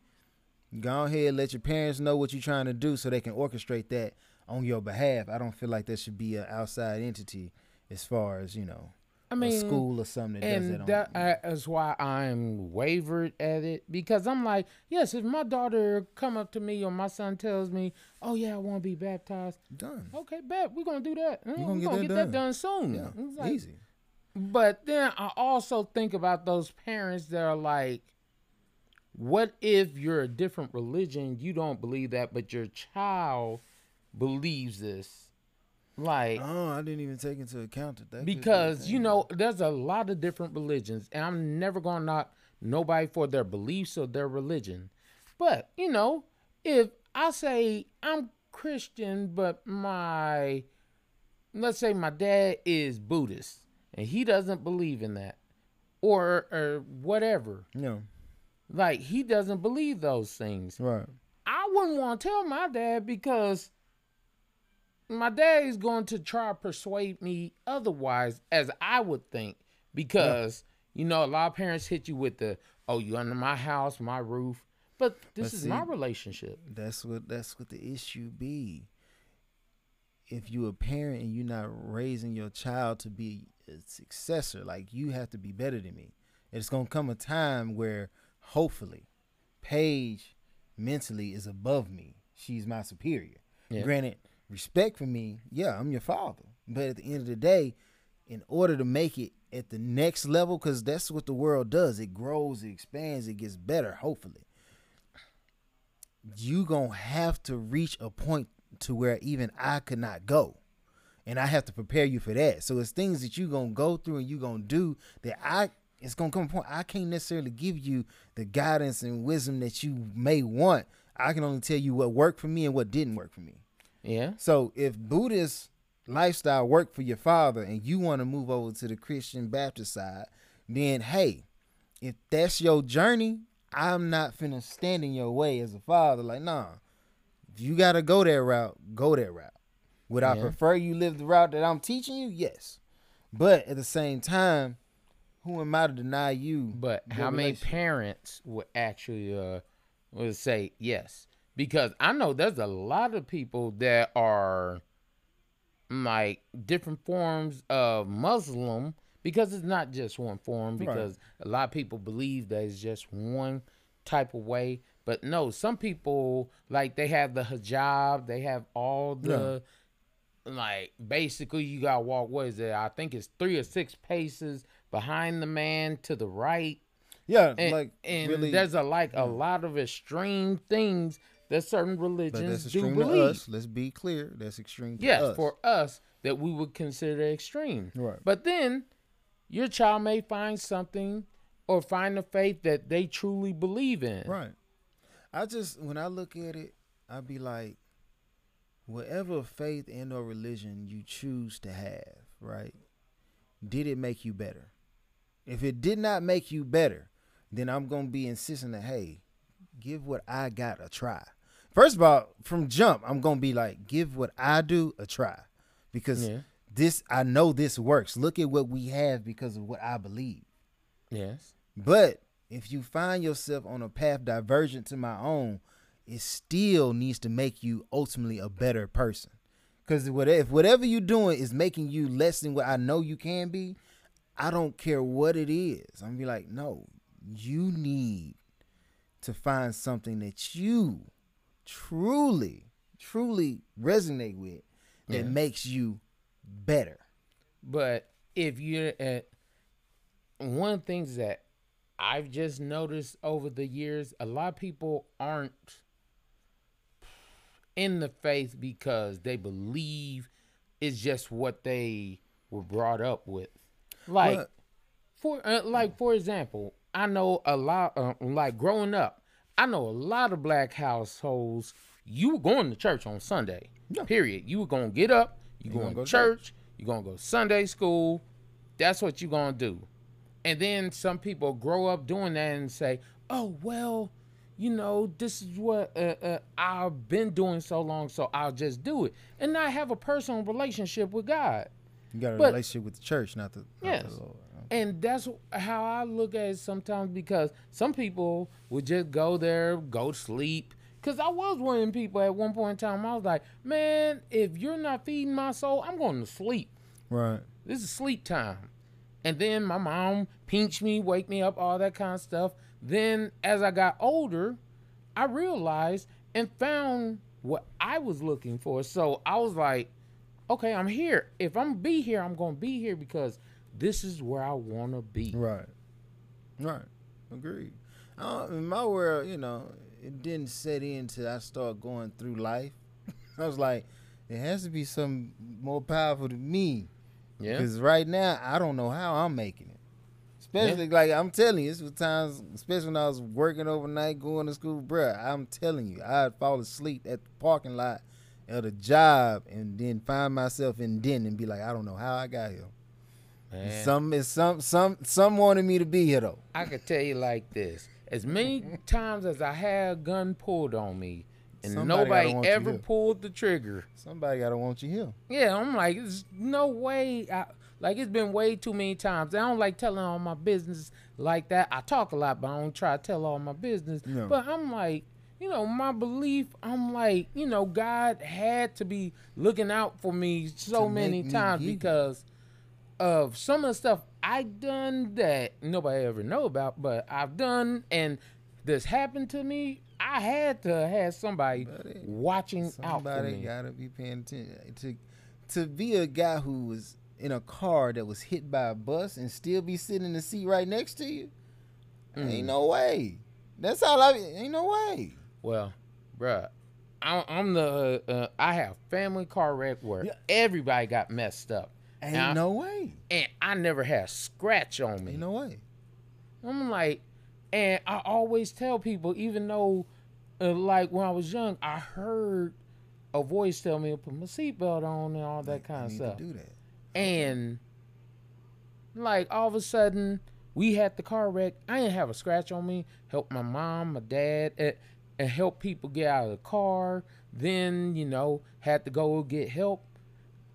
go ahead, let your parents know what you're trying to do so they can orchestrate that on your behalf. I don't feel like there should be an outside entity as far as, you know, I mean, school or something that does and that. that On, is why I'm wavered at it because I'm like, yes, if my daughter come up to me or my son tells me, oh yeah, I want to be baptized, done. okay, bet we're gonna do that. We're mm, gonna gonna, get that get, done. that done soon. Yeah, like- easy. But then I also think about those parents that are like, what if you're a different religion, you don't believe that, but your child believes this? Like, Oh, I didn't even take into account that. that be because you know there's a lot of different religions and i'm never gonna knock nobody for their beliefs or their religion but you know if i say i'm christian but my let's say my dad is buddhist and he doesn't believe in that or or whatever Yeah, like he doesn't believe those things right. I wouldn't want to tell my dad because my dad is going to try to persuade me otherwise, as I would think. Because you know, a lot of parents hit you with the, "Oh, you under my house, my roof," but this But is see- my relationship. That's what that's what the issue be. If you a parent and you're not raising your child to be a successor, like you have to be better than me. It's gonna come a time where hopefully Paige mentally is above me. She's my superior. Yeah. Granted, respect for me, yeah, I'm your father. But at the end of the day, in order to make it at the next level, because that's what the world does. It grows, it expands, it gets better, hopefully you gonna have to reach a point to where even I could not go. And I have to prepare you for that. So it's things that you gonna go through and you gonna do that I it's gonna come a point I can't necessarily give you the guidance and wisdom that you may want. I can only tell you what worked for me and what didn't work for me. Yeah, So if Buddhist lifestyle worked for your father and you want to move over to the Christian Baptist side, then hey, if that's your journey, I'm not finna stand in your way as a father. Like, nah, if you gotta go that route, go that route. Would I prefer you live the route that I'm teaching you? Yes. But at the same time, who am I to deny you? but how many parents would actually uh would say yes? Because I know there's a lot of people that are like different forms of Muslim because it's not just one form Right. because a lot of people believe that it's just one type of way. But no, some people like they have the hijab, they have all the like basically you gotta walk what is it? I think it's three or six paces behind the man to the right. Yeah, And, like and really. there's a like a lot of extreme things that certain but religions that's do believe. us. Let's be clear. That's extreme Yes, us. for us that we would consider extreme. Right. But then your child may find something or find a faith that they truly believe in. Right. I just when I look at it, I'd be like, whatever faith and or religion you choose to have, right? Did it make you better? If it did not make you better, then I'm gonna be insisting that hey, give what I got a try. First of all, from jump, I'm gonna be like, give what I do a try, because Yeah. this I know this works. Look at what we have because of what I believe. Yes. But if you find yourself on a path divergent to my own, it still needs to make you ultimately a better person. Because if whatever you're doing is making you less than what I know you can be, I don't care what it is. I'm gonna be like, no, you need to find something that you truly, truly resonate with that Yeah. makes you better. But if you're at one of the things that I've just noticed over the years, a lot of people aren't in the faith because they believe it's just what they were brought up with. Like for uh, like for example, I know a lot uh, like growing up, I know a lot of black households. You were going to church on Sunday. Period. You were gonna get up. You going go to to church. You gonna go to Sunday school. That's what you gonna do. And then some people grow up doing that and say, "Oh well, you know, this is what uh, uh, I've been doing so long, so I'll just do it." And not have a personal relationship with God. You got a But- relationship with the church, not the, not Yes. the Lord. And that's how I look at it sometimes because some people would just go there, go to sleep. Because I was one of them people at one point in time, I was like, man, if you're not feeding my soul, I'm going to sleep. Right. This is sleep time. And then my mom pinched me, wake me up, all that kind of stuff. Then as I got older, I realized and found what I was looking for. So I was like, okay, I'm here. If I'm be here, I'm gonna be here because this is where I wanna be. Right. Right. Agreed. Uh, in my world, you know, it didn't set in till I start going through life. I was like, it has to be something more powerful than me. Yeah. Because right now, I don't know how I'm making it. Especially like I'm telling you, this was times, especially when I was working overnight, going to school, bruh. I'm telling you, I'd fall asleep at the parking lot at a job and then find myself in Denton and be like, I don't know how I got here. Man, Some is some some some wanted me to be here though. I could tell you like this: as many times as I had a gun pulled on me, and Somebody nobody ever pulled the trigger. Somebody gotta want you here. Yeah, I'm like, there's no way. I, like it's been way too many times. I don't like telling all my business like that. I talk a lot, but I don't try to tell all my business. Yeah. But I'm like, you know, my belief. I'm like, you know, God had to be looking out for me so many me times because of some of the stuff I done that nobody ever know about, but I've done and this happened to me. I had to have somebody watching out for Somebody gotta be paying attention to to be a guy who was in a car that was hit by a bus and still be sitting in the seat right next to you. Mm. Ain't no way. That's all I. Ain't no way. Well, bruh, I'm, I'm the uh, I have family car wreck where Yeah. everybody got messed up, Ain't Now- no way. and I never had a scratch on me. Ain't no way. I'm like, and I always tell people, even though, uh, like when I was young, I heard a voice tell me to put my seatbelt on and all that Like, kind of stuff. Do that. And like all of a sudden, we had the car wreck. I didn't have a scratch on me. Helped my mom, my dad, and, and help people get out of the car. Then you know had to go get help.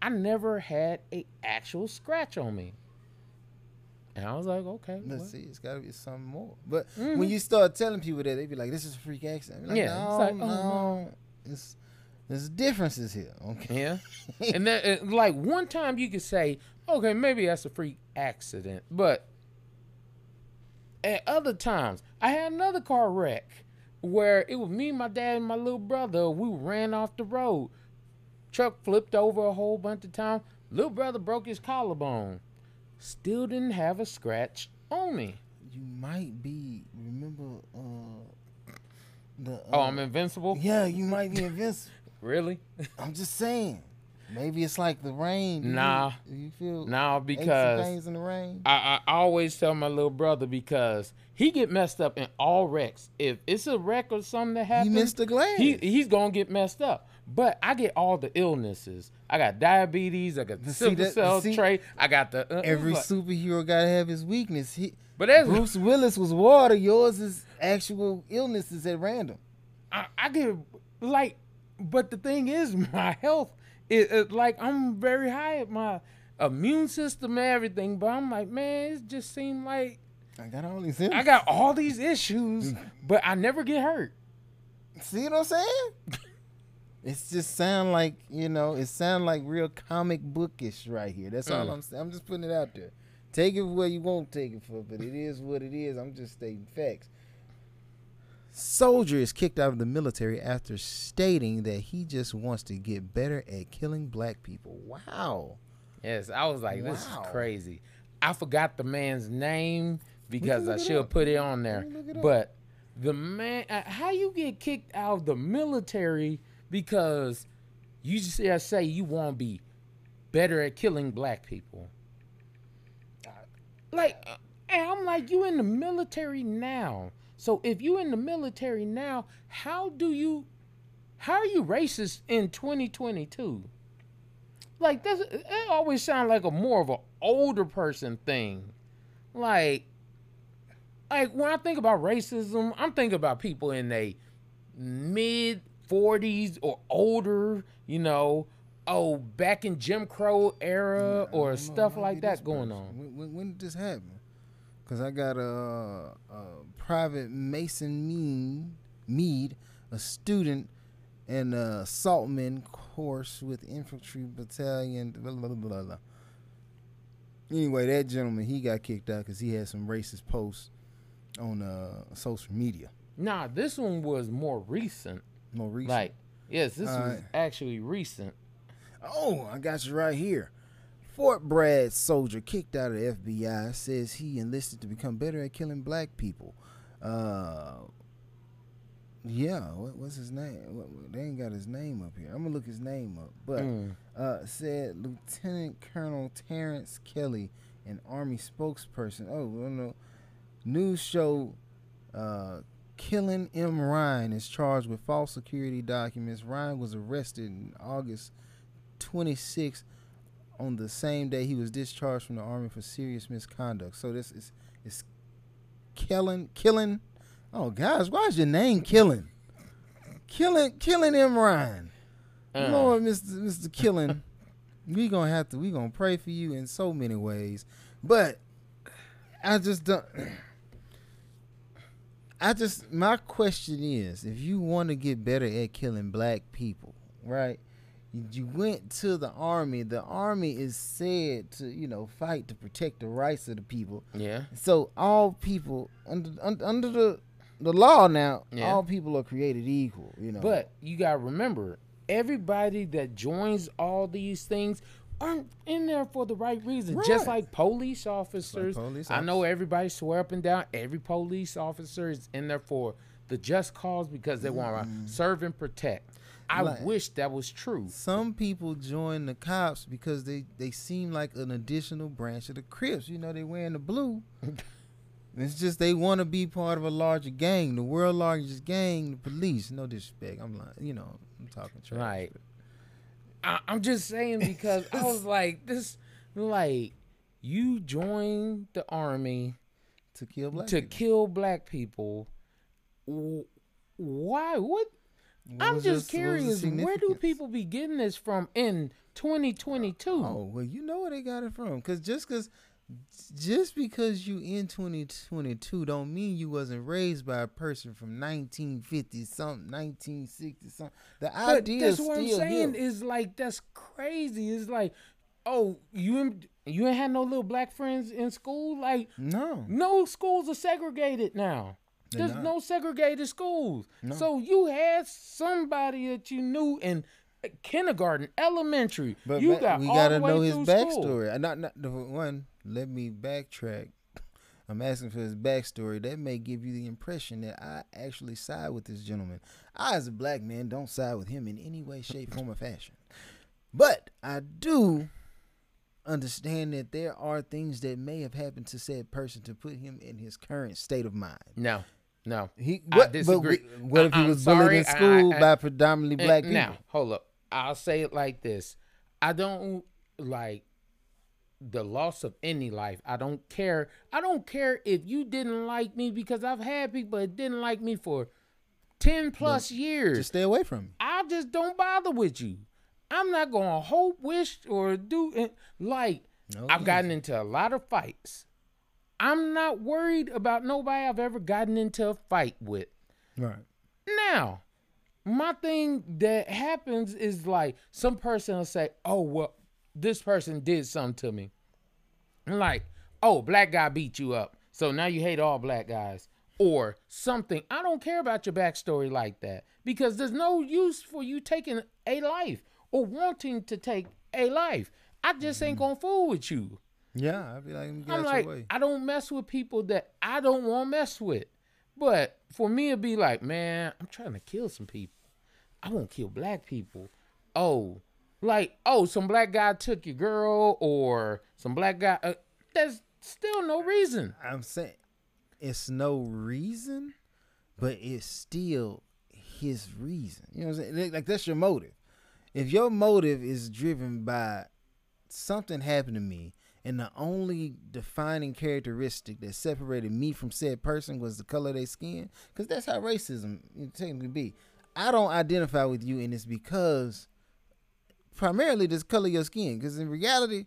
I never had a actual scratch on me. And I was like, okay, Let's well, see. It's got to be something more. But Mhm. when you start telling people that, they be like, "This is a freak accident." Like, Yeah, no, it's like, oh, no. no. It's there's differences here. Okay. Yeah. and then, like, one time you could say, okay, maybe that's a freak accident. But at other times, I had another car wreck where it was me, my dad, and my little brother. We ran off the road. Truck flipped over a whole bunch of times. Little brother broke his collarbone. Still didn't have a scratch on me. You might be. Remember, uh, the. Uh, Oh, I'm invincible? Yeah, you might be invincible. Really? I'm just saying. Maybe it's like the rain. Do you- Nah. you feel Nah, because pains in the rain? I, I always tell my little brother because he get messed up in all wrecks. If it's a wreck or something that happens, He missed the glass. he he's gonna get messed up. But I get all the illnesses. I got diabetes. I got the sickle cell see, trait. I got the uh, Every but, superhero gotta have his weakness. He, but that's Bruce Willis was water. Yours is actual illnesses at random. I, I get like, but the thing is, my health is it, like I'm very high at my immune system and everything. But I'm like, man, it just seemed like I got all these symptoms. I got all these issues, but I never get hurt. See what I'm saying? It's just sound like you know. It sound like real comic bookish right here. That's all Mm. I'm saying. I'm just putting it out there. Take it where you won't take it for, but it is what it is. I'm just stating facts. Soldier is kicked out of the military after stating that he just wants to get better at killing black people. Wow. Yes, I was like, this Wow. is crazy. I forgot the man's name because I should up. put it on there. We it up. But the man, uh, how you get kicked out of the military because you just uh, say you want to be better at killing black people? Like, uh, and I'm like, you in the military now. So if you in the military now, how do you, how are you racist in 2022? Like that's it always sounds like a more of an older person thing. Like like when I think about racism, I'm thinking about people in their mid 40s or older, you know, oh, back in Jim Crow era I or don't know, stuff like that going person. on. When, when, when did this happen? Because I got a, a private Mason Mead, Mead, a student in a saltman course with infantry battalion. Blah, blah, blah, blah. Anyway, that gentleman he got kicked out because he had some racist posts on uh, social media. Nah, this one was more recent. More recent. Like, yes, this All was actually recent. Oh, I got you right here. Fort Bragg soldier kicked out of the FBI says he enlisted to become better at killing black people. Uh, yeah, what, what's his name? What, what- they ain't got his name up here. I'm gonna look his name up. But Mm. uh, said Lieutenant Colonel Terrence Kelly, an Army spokesperson. Oh, well, no. News show uh, Killing M. Ryan is charged with false security documents. Ryan was arrested in August 26th on the same day he was discharged from the Army for serious misconduct. So this is is killing killing. Oh gosh, why is your name killing? Killing killing M. Ryan. Uh, Lord, Mr. Mr. Killing, we gonna have to we gonna pray for you in so many ways. But I just don't I just my question is if you want to get better at killing black people, right? You, went to the army. The army is said to, you know, fight to protect the rights of the people. yeah. So all people under under, under the the law now, Yeah. all people are created equal, you know. But you gotta remember, everybody that joins all these things aren't in there for the right reason. Just like police officers. police I know everybody swear up and down. Every police officer is in there for the just cause because they want to mm-hmm. serve and protect. I Like- wish that was true. some people join the cops because they they seem like an additional branch of the Crips. You know, they wearing the blue. it's just they want to be part of a larger gang, the world largest gang, the police. No disrespect, I'm like, you know, I'm talking trash. Right. I, I'm just saying because I was like, this, like, you joined the army to kill black. to people. kill black people. Why? What? What I'm just the curious. Where do people be getting this from in 2022? Oh well, you know where they got it from. Cause just cause, just because you in 2022 don't mean you wasn't raised by a person from 1950 something, 1960 something. The but idea that's is what I'm saying. here. Is like that's crazy. It's like, oh, you ain't- you ain't had no little black friends in school. Like, No, no schools are segregated now. They're There's not. no segregated schools. No. So you had somebody that you knew in kindergarten, elementary. But you got we gotta know his backstory. Uh, Not not the one. Let me backtrack. I'm asking for his backstory. That may give you the impression that I actually side with this gentleman. I, as a black man, don't side with him in any way, shape, form, or fashion. But I do understand that there are things that may have happened to said person to put him in his current state of mind. No, no. He, I what, but disagree. we- what if he I'm was bullied sorry, in I- school I- by predominantly Eh, black people? Now, hold up. I'll say it like this. I don't like the loss of any life. I don't care. I don't care if you didn't like me because I've had people that didn't like me for 10 plus years. Just stay away from him. I just don't bother with you. I'm not going to hope, wish, or do it. Like, No, I've gotten into a lot of fights. I'm not worried about nobody I've ever gotten into a fight with. Right. Now, my thing that happens is like some person will say, "Oh, well, this person did something to me." And like, "Oh, black guy beat you up, so now you hate all black guys." Or something. I don't care about your backstory like that because there's no use for you taking a life or wanting to take a life. I just ain't mm-hmm. gonna fool with you. Yeah, I'd be like, get I'm like. I don't mess with people that I don't want to mess with. But for me, it'd be like, man, I'm trying to kill some people. I won't kill black people. Oh, like, oh, some black guy took your girl, or some black guy. Uh, there's still no reason. I'm saying it's no reason, but it's still his reason. You know what I'm saying? Like- Like that's your motive. If your motive is driven by something happened to me, and the only defining characteristic that separated me from said person was the color of their skin, because that's how racism technically be. I don't identify with you, and it's because primarily this color of your skin. Because in reality,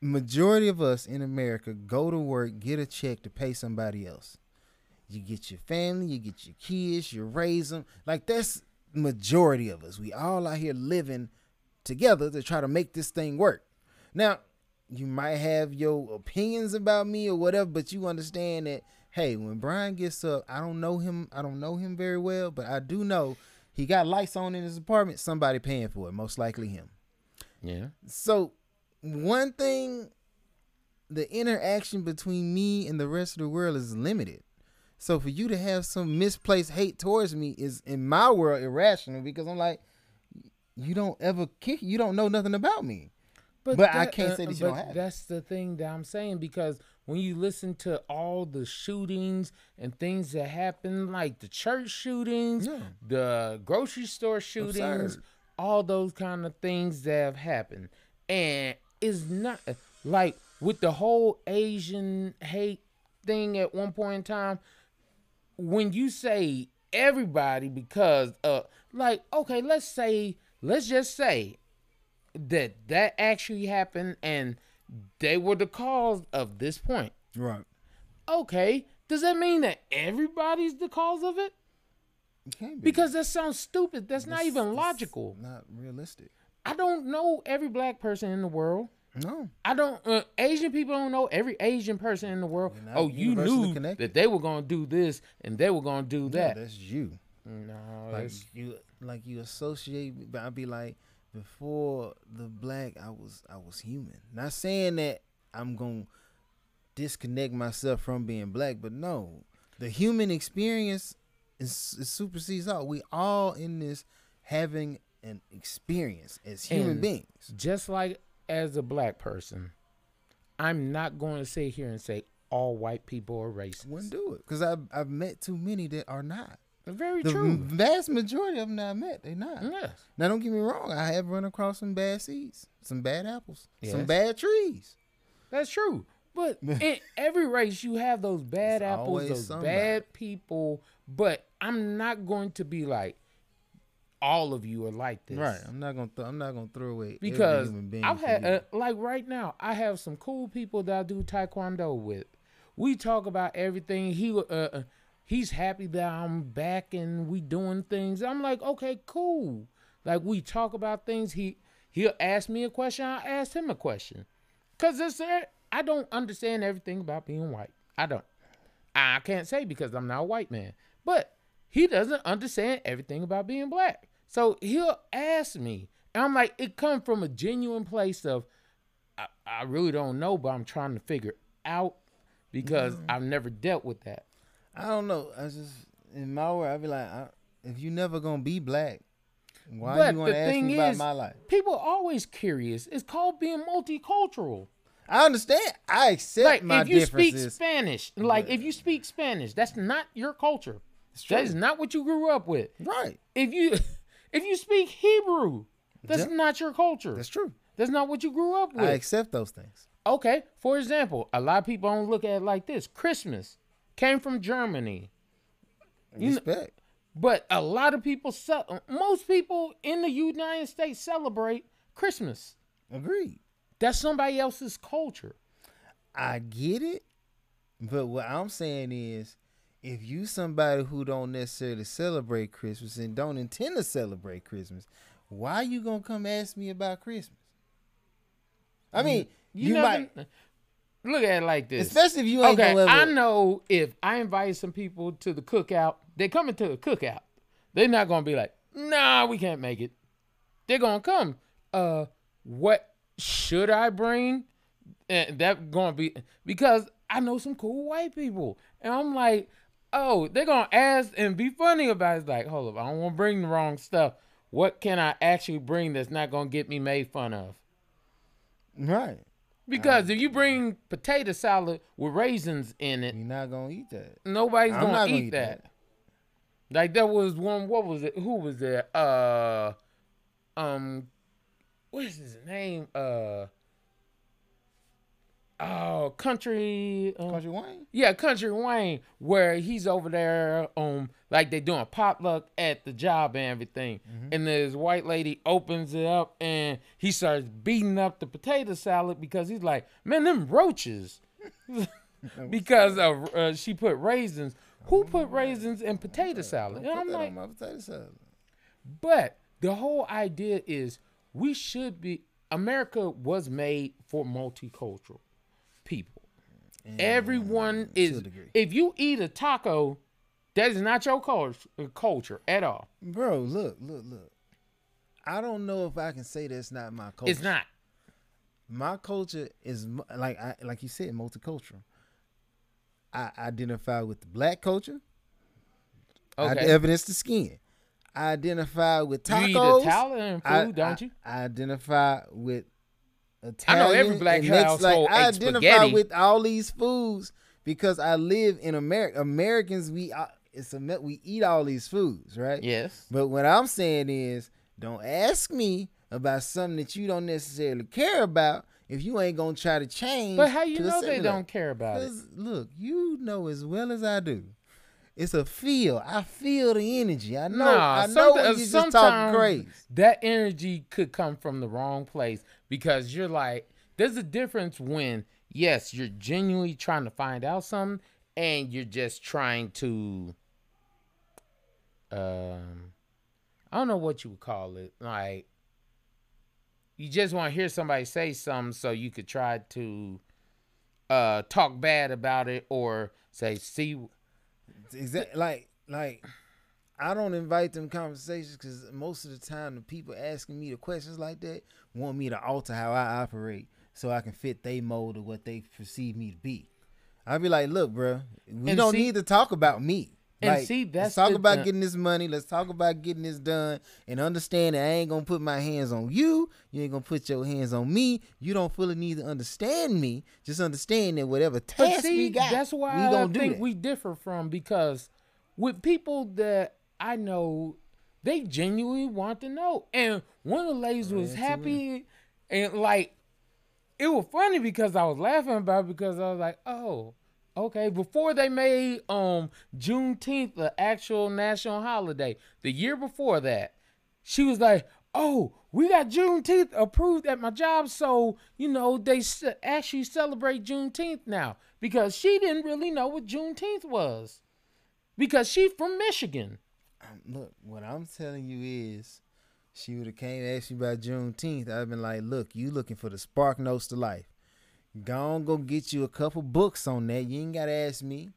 majority of us in America go to work, get a check to pay somebody else. You get your family, you get your kids, you raise them. Like that's majority of us. We all out here living together to try to make this thing work. Now, you might have your opinions about me or whatever, but you understand that hey, when Brian gets up, I don't know him. I don't know him very well, but I do know he got lights on in his apartment. Somebody paying for it, most likely him. Yeah. So one thing, the interaction between me and the rest of the world is limited. So for you to have some misplaced hate towards me is in my world irrational because I'm like, you don't ever kick. You don't know nothing about me. But, but that, I can't say that you don't have. That's the thing that I'm saying because when you listen to all the shootings and things that happen, like the church shootings, yeah. the grocery store shootings, Absurd. all those kind of things that have happened, and it's not like with the whole Asian hate thing at one point in time. When you say everybody, because uh, like okay, let's say, let's just say that that actually happened and they were the cause of this point. Right. Okay. Does that mean that everybody's the cause of it? it be. Because that sounds stupid. That's, that's not even logical. Not realistic. I don't know every black person in the world. No, I don't. Uh, Asian people don't know every Asian person in the world. Oh, you knew connected. that they were gonna do this and they were gonna do that. that's you. No, like you, like you associate. But I'd be like, before the black, I was I was human. Not saying that I'm gonna disconnect myself from being black, but no, the human experience is, is supersedes all. We all in this having an experience as human and beings. Just like as a black person, I'm not going to sit here and say all white people are racist. Wouldn't do it because I've I've met too many that are not. Very the true. vast majority of them that I met, they not. Yes. Now don't get me wrong, I have run across some bad seeds, some bad apples, yes. some bad trees. That's true. But in every race, you have those bad it's apples, those somebody. bad people. But I'm not going to be like all of you are like this. Right. I'm not gonna. Th- I'm not gonna throw away because I've had uh, like right now. I have some cool people that I do taekwondo with. We talk about everything. He uh, uh he's happy that I'm back and we doing things. I'm like, okay, cool. Like we talk about things. He he'll ask me a question. I'll ask him a question. Cause it's I don't understand everything about being white. I don't. I can't say because I'm not a white man. But he doesn't understand everything about being black. So he'll ask me. And I'm like, it comes from a genuine place of I, I really don't know, but I'm trying to figure out because mm. I've never dealt with that. I don't know. I just in my world, I'd be like, I, if you never gonna be black, why but you want to ask me is, about my life? People are always curious. It's called being multicultural. I understand. I accept like, my if you differences. speak Spanish, like if you speak Spanish, that's not your culture. That is not what you grew up with. Right. If you if you speak Hebrew, that's yep. not your culture. That's true. That's not what you grew up with. I accept those things. Okay. For example, a lot of people don't look at it like this. Christmas came from Germany. Respect. You know, but a lot of people, most people in the United States celebrate Christmas. Agreed. That's somebody else's culture. I get it, but what I'm saying is, if you somebody who don't necessarily celebrate Christmas and don't intend to celebrate Christmas, why you gonna come ask me about Christmas? I mean, you, you never, might look at it like this. Especially if you ain't okay, I know if I invite some people to the cookout, they coming to the cookout. They're not gonna be like, nah, we can't make it. They're gonna come. Uh, what should I bring? And that gonna be because I know some cool white people, and I'm like, oh, they're gonna ask and be funny about it. It's like, hold up, I don't want to bring the wrong stuff. What can I actually bring that's not gonna get me made fun of? Right. Because if you bring potato salad with raisins in it, you're not gonna eat that. Nobody's gonna, gonna, eat, that. that. Like there was one. What was it? Who was there? Uh, um, what is his name? Uh, oh, country. Uh, country Wayne. Yeah, country Wayne, where he's over there, um, like they doing potluck at the job and everything, mm-hmm. and this white lady opens it up and he starts beating up the potato salad because he's like, man, them roaches. because of, uh, she put raisins. Who put raisins in potato salad? And I'm like, potato salad. But the whole idea is we should be America was made for multicultural. Everyone is. If you eat a taco, that is not your culture, culture at all. Bro, look, look, look. I don't know if I can say that's not my culture. It's not. My culture is like I like you said, multicultural. I identify with the black culture. Okay. I evidence the skin. I identify with tacos. You eat Italian food, I, don't you? I, I identify with Italian. I know every black household like, I identify spaghetti. with all these foods because I live in America. Americans, we uh, it's a we eat all these foods, right? Yes. But what I'm saying is, don't ask me about something that you don't necessarily care about if you ain't gonna try to change. But how you know they don't care about it? Look, you know as well as I do it's a feel. I feel the energy. I know. Nah, I know you just talking crazy. That energy could come from the wrong place because you're like, there's a difference when yes, you're genuinely trying to find out something, and you're just trying to, um, I don't know what you would call it, like. You just want to hear somebody say something so you could try to uh, talk bad about it or say, see, exactly like like I don't invite them conversations because most of the time the people asking me the questions like that want me to alter how I operate so I can fit their mold of what they perceive me to be. I'd be like, look, bro, we and don't see, need to talk about me. And like, see, that's let's talk the, about getting this money. Let's talk about getting this done, and understand that I ain't gonna put my hands on you. You ain't gonna put your hands on me. You don't fully need to understand me. Just understand that whatever task see, we got, that's why we I think we differ from because with people that I know, they genuinely want to know. And one of the ladies was happy, and like it was funny because I was laughing about it because I was like, oh Okay, before they made um Juneteenth the actual national holiday, the year before that, she was like, "Oh, we got Juneteenth approved at my job, so you know they actually celebrate Juneteenth now." Because she didn't really know what Juneteenth was, because she's from Michigan. Um, look, what I'm telling you is, she would have came and asked me about Juneteenth. I've been like, "Look, you looking for the spark notes to life." Go on, go get you a couple books on that. You ain't gotta ask me.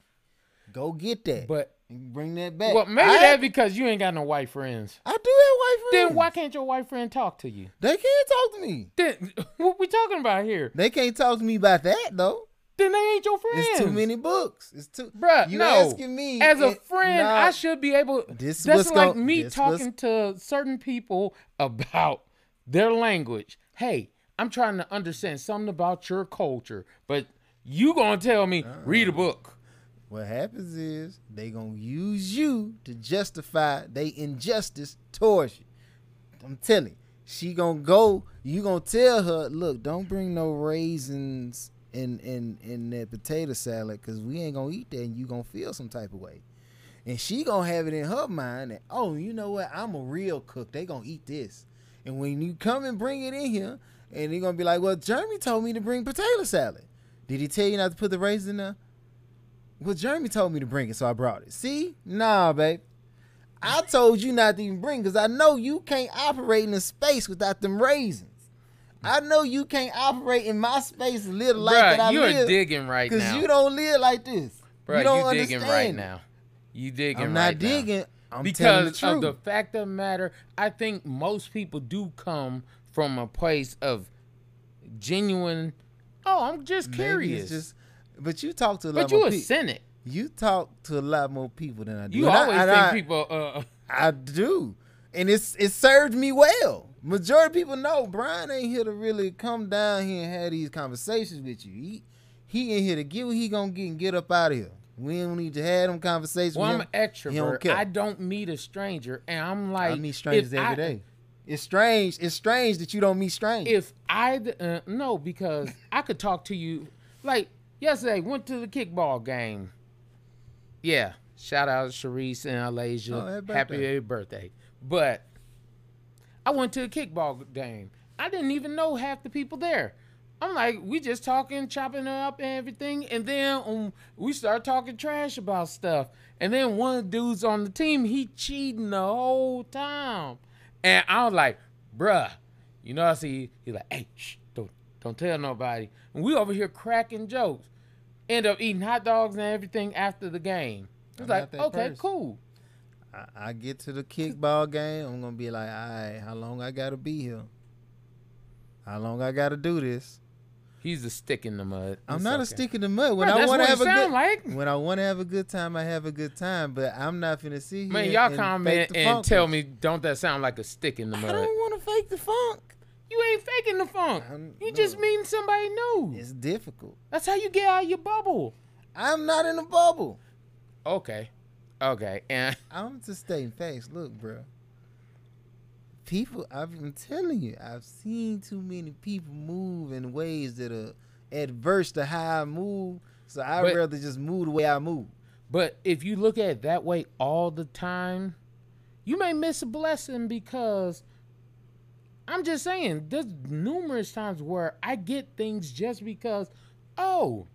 Go get that. But bring that back. Well, maybe that because you ain't got no white friends. I do have white friends. Then why can't your white friend talk to you? They can't talk to me. Then what we talking about here? They can't talk to me about that though. Then they ain't your friends. It's too many books. It's too. Bruh, you no. asking me as a friend, nah, I should be able. This that's like gonna, me talking to certain people about their language. Hey, I'm trying to understand something about your culture, but you gonna tell me uh-uh. read a book. What happens is they gonna use you to justify they injustice towards you. I'm telling you, she gonna go. You gonna tell her, look, don't bring no raisins in in in that potato salad because we ain't gonna eat that, and you gonna feel some type of way. And she gonna have it in her mind that, oh, you know what? I'm a real cook. They gonna eat this. And when you come and bring it in here, and you're gonna be like, "Well, Jeremy told me to bring potato salad. Did he tell you not to put the raisins in there?" Well, Jeremy told me to bring it, so I brought it. See, nah, babe. I told you not to even bring because I know you can't operate in a space without them raisins. I know you can't operate in my space and live the life Bruh, that I you're live. digging right now. Because you don't live like this. Bruh, you don't you digging right now. You digging I'm not right digging. Now. I'm because the of the fact of the matter, I think most people do come from a place of genuine. Oh, I'm just curious. Just, but you talk to a lot but you more a people. Senate. You talk to a lot more people than I do. You and always I, think I, people. Uh, I do, and it's it served me well. Majority of people know Brian ain't here to really come down here and have these conversations with you. He he in here to get what he gonna get and get up out of here. We don't need to have them conversations. Well, I'm an extrovert. Don't I don't meet a stranger, and I'm like, I meet strangers every I, day. It's strange. It's strange that you don't meet strangers. If I uh, no, because I could talk to you. Like yesterday, went to the kickball game. Yeah, shout out to Sharice and Alasia. Oh, happy, happy birthday. But I went to a kickball game. I didn't even know half the people there. I'm like, we just talking, chopping up and everything, and then um, we start talking trash about stuff. And then one of the dudes on the team, he cheating the whole time. And I was like, bruh, You know, I see he like, hey, shh, don't don't tell nobody. And we over here cracking jokes. End up eating hot dogs and everything after the game. It's like, okay, person. cool. I, I get to the kickball game, I'm gonna be like, all right, how long I gotta be here? How long I gotta do this? He's a stick in the mud. I'm It's not a stick in the mud. When Bro, I that's want to have a good, like. when I want to have a good time, I have a good time. But I'm not finna sit here. Man, y'all and comment and tell me, don't that sound like a stick in the mud? I don't want to fake the funk. You ain't faking the funk. I'm- You just no. mean somebody new. It's difficult. That's how you get out of your bubble. I'm not in a bubble. Okay. Okay. And I'm just stating facts. Look, bro. People, I've- I'm telling you, I've seen too many people move in ways that are adverse to how I move. So I'd But- rather just move the way I move. but if you look at it that way all the time, you may miss a blessing because I'm just saying there's numerous times where I get things just because, oh,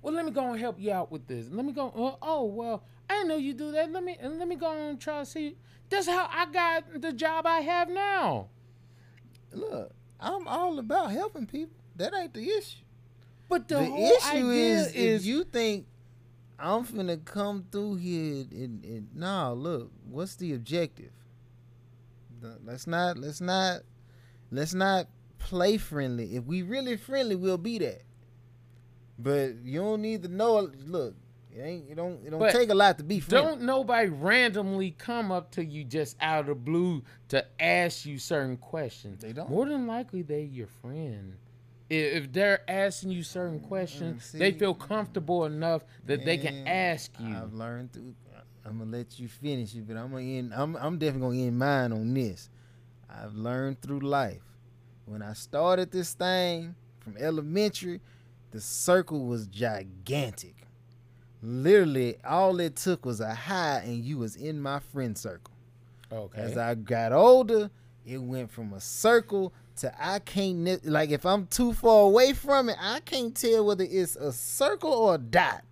well, let me go and help you out with this. Let me go. Uh, oh, well, I know you do that. Let me let me go on and try to see. That's how I got the job I have now. Look, I'm all about helping people. That ain't the issue. But the, The, issue is, is, if you think I'm finna come through here and, and nah, look, what's the objective? Let's not let's not let's not play friendly. If we really friendly, we'll be that. But you don't need to know. Look, it ain't. It don't. It don't But take a lot to be friendly. don't nobody randomly come up to you just out of the blue to ask you certain questions. They don't. More than likely, they your friend. If they're asking you certain mm, questions, see? they feel comfortable enough that they can ask you. I've learned through. I'm gonna let you finish it, but I'm gonna end. I'm I'm definitely gonna end mine on this. I've learned through life. When I started this thing from elementary, the circle was gigantic. Literally, all it took was a high, and you was in my friend circle. okay. As I got older, it went from a circle to I can't like if I'm too far away from it, I can't tell whether it's a circle or a dot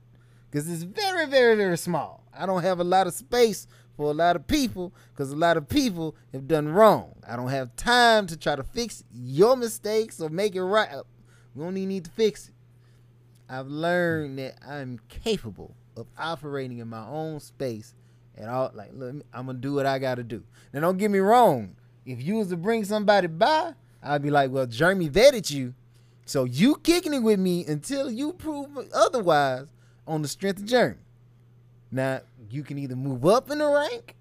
because it's very, very, very small. I don't have a lot of space for a lot of people because a lot of people have done wrong. I don't have time to try to fix your mistakes or make it right. We don't even need to fix it. I've learned that I'm capable of operating in my own space at all. Like, look, I'm gonna do what I gotta do. Now, don't get me wrong. If you was to bring somebody by, I'd be like, well, Jeremy vetted you, so you kicking it with me until you prove otherwise on the strength of Jeremy. Now, you can either move up in the rank,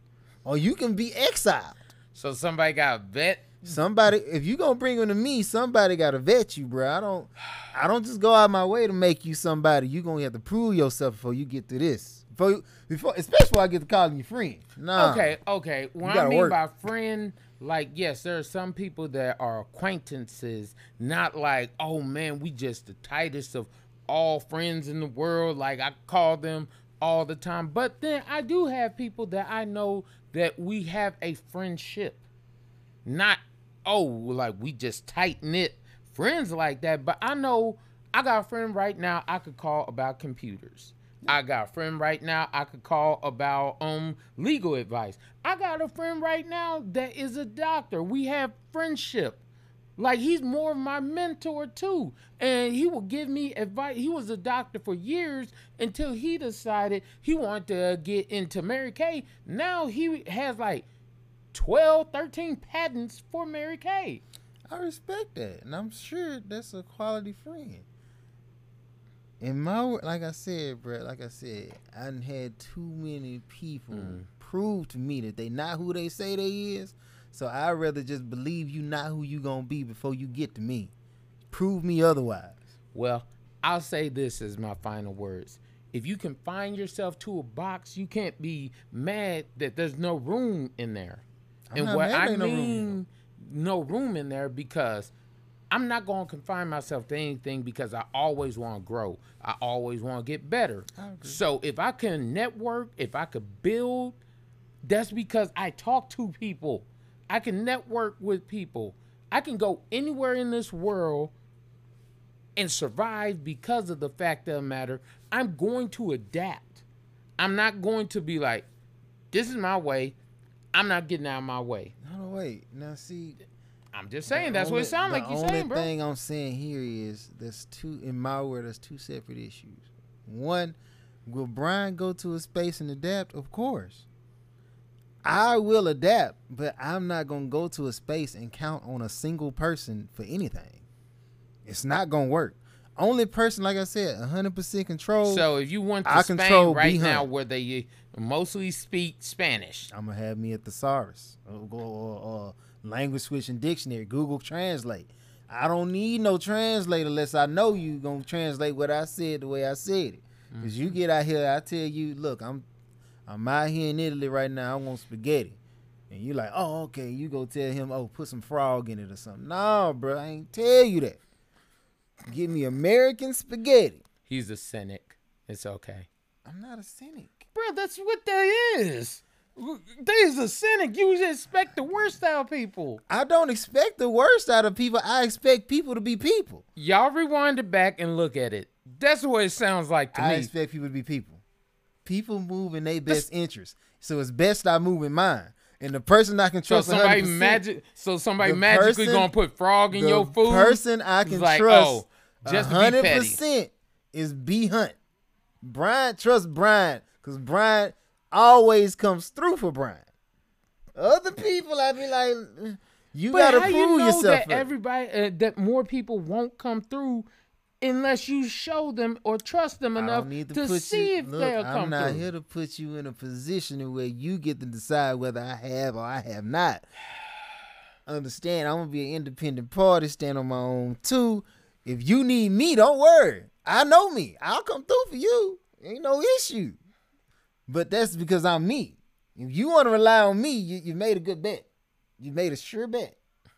or you can be exiled. so somebody got vet. Somebody, if you gonna bring them to me, somebody gotta vet you, bro. I don't, I don't just go out my way to make you somebody. You gonna have to prove yourself before you get to this. Before, before, especially before I get to calling you friend. Nah. Okay, okay. What I mean work. by friend, like yes, there are some people that are acquaintances, not like, oh man, we just the tightest of all friends in the world. Like I call them all the time. But then I do have people that I know that we have a friendship. Not oh, like we just tight knit friends like that. But I know I got a friend right now I could call about computers. I got a friend right now I could call about um legal advice. I got a friend right now that is a doctor. We have friendship. Like he's more of my mentor too. And he will give me advice. He was a doctor for years until he decided he wanted to get into Mary Kay. Now he has like 12, 13 patents for Mary Kay. I respect that, and I'm sure that's a quality friend. In my like I said, bro, like I said, I done had too many people Mm. prove to me that they not who they say they is. So I'd rather just believe you not who you gonna be before you get to me. Prove me otherwise. Well, I'll say this as my final words. If you confine yourself to a box, you can't be mad that there's no room in there. I'm and what I ain't no room. mean, no room in there because I'm not going to confine myself to anything because I always want to grow. I always want to get better. So if I can network, if I could build, that's because I talk to people. I can network with people. I can go anywhere in this world and survive because of the fact of the matter. I'm going to adapt. I'm not going to be like, this is my way. I'm not getting out of my way. No, no, wait. Now see, I'm just saying that's what it sounds like you're saying, bro. The only thing I'm saying here is there's two in my word. There's two separate issues. One, will Brian go to a space and adapt? Of course. I will adapt, but I'm not gonna go to a space and count on a single person for anything. It's not gonna work. Only person, like I said, 100% control. So if you want to I Spain right now, where they mostly speak Spanish, I'm gonna have me a thesaurus, or, or, language switching dictionary, Google Translate. I don't need no translator unless I know you gonna translate what I said the way I said it. Cause mm-hmm. you get out here, I tell you, look, I'm I'm out here in Italy right now. I want spaghetti. And you're like, oh, okay. You go tell him, oh, put some frog in it or something. No, bro, I ain't tell you that. Give me American spaghetti. He's a cynic. It's okay. I'm not a cynic. Bro, that's what that is. There's a cynic. You expect the worst out of people. I don't expect the worst out of people. I expect people to be people. Y'all rewind it back and look at it. That's what it sounds like to I me. I expect people to be people. People move in their best interest. So it's best I move in mine. And the person I can trust. So somebody magic. So somebody magically person, gonna put frog in your food. Person I can like, trust. Oh, just hundred percent is B Hunt. Brian trust Brian because Brian always comes through for Brian. Other people, I be like, you but gotta prove you know yourself. That everybody, uh, that more people won't come through unless you show them or trust them enough to, to see you, if look, they'll come I'm not through. here to put you in a position where you get to decide whether I have or I have not. Understand? I'm gonna be an independent party, stand on my own too. If you need me, don't worry. I know me. I'll come through for you. Ain't no issue. But that's because I'm me. If you want to rely on me, you, you made a good bet. You made a sure bet.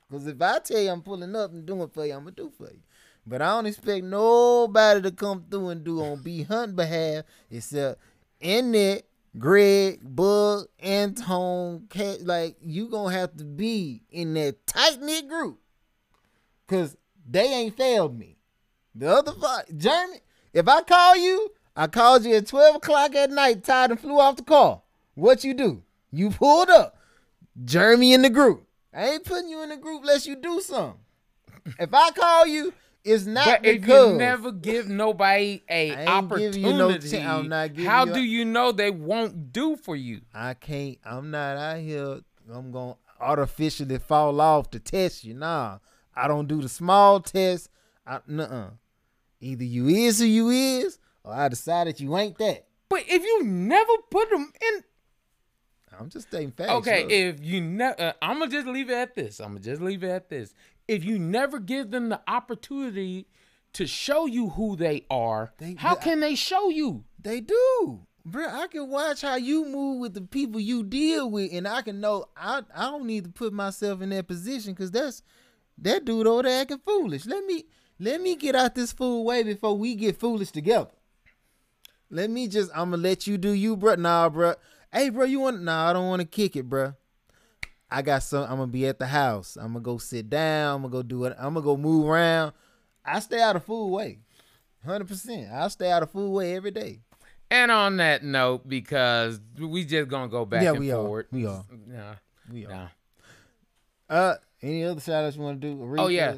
Because if I tell you I'm pulling up and doing for you, I'm gonna do for you. But I don't expect nobody to come through and do on B Hunt behalf except Annette, Greg, Bug, Anton, Cat. Like you gonna have to be in that tight knit group. Cause they ain't failed me. The other five, Jeremy, if I call you, I called you at 12 o'clock at night, tired and flew off the call. What you do? You pulled up. Jeremy in the group. I ain't putting you in the group unless you do something. If I call you, it's not but because if you never give nobody a opportunity, you no t- how do you know they won't do for you? I can't. I'm not out here. I'm gonna artificially fall off to test you. Nah, I don't do the small test. I, nuh-uh. Either you is who you is, or I decided you ain't that. But if you never put them in, I'm just stating facts. Okay, if you never, uh, I'm gonna just leave it at this. I'm gonna just leave it at this if you never give them the opportunity to show you who they are, they, how can they show you? They do. Bro, I can watch how you move with the people you deal with, and I can know I I don't need to put myself in that position because that's that dude over there acting foolish. Let me let me get out this fool way before we get foolish together. Let me just I'm gonna let you do you, bro. Nah, bro. Hey, bro, you want? Nah, I don't want to kick it, bro. I got some. I'm gonna be at the house. I'm gonna go sit down. I'm gonna go do it. I'm gonna go move around. I stay out of food way, hundred percent. I stay out of food way every day. And on that note, because we just gonna go back yeah, and we forward. Are. We are. Nah, we are. Nah. Uh, any other shout outs you want to do? Aretha? Oh yeah,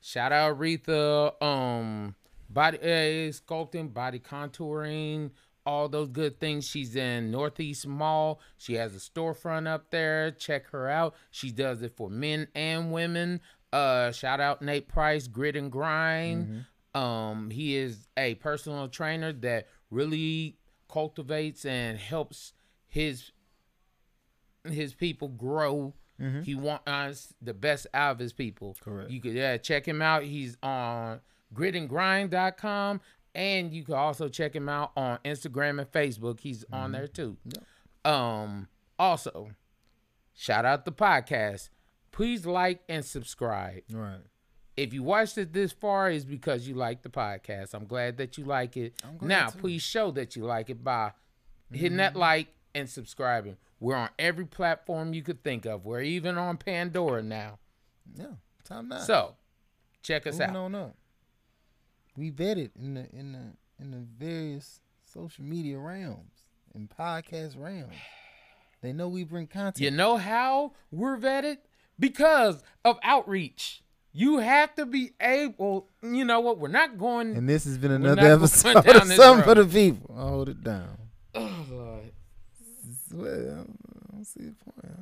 shout out Aretha. Um, body uh, sculpting, body contouring all those good things. She's in Northeast Mall. She has a storefront up there. Check her out. She does it for men and women. Uh, shout out Nate Price, Grit and Grind. Mm-hmm. Um, he is a personal trainer that really cultivates and helps his his people grow. Mm-hmm. He wants the best out of his people. Correct. You could yeah, check him out. He's on gritandgrind.com and you can also check him out on Instagram and Facebook. He's mm-hmm. on there too. Yep. Um, also, shout out the podcast. Please like and subscribe. Right. If you watched it this far, is because you like the podcast. I'm glad that you like it. Now, too. please show that you like it by mm-hmm. hitting that mm-hmm. like and subscribing. We're on every platform you could think of. We're even on Pandora now. Yeah, time now. So, check us Moving out. On up we vetted in the in the in the various social media realms and podcast realms. They know we bring content. You know how we're vetted? because of outreach. You have to be able. You know what? We're not going. And this has been another episode of Something for the People. I Hold it down. Oh, Lord. Well, I don't see the point.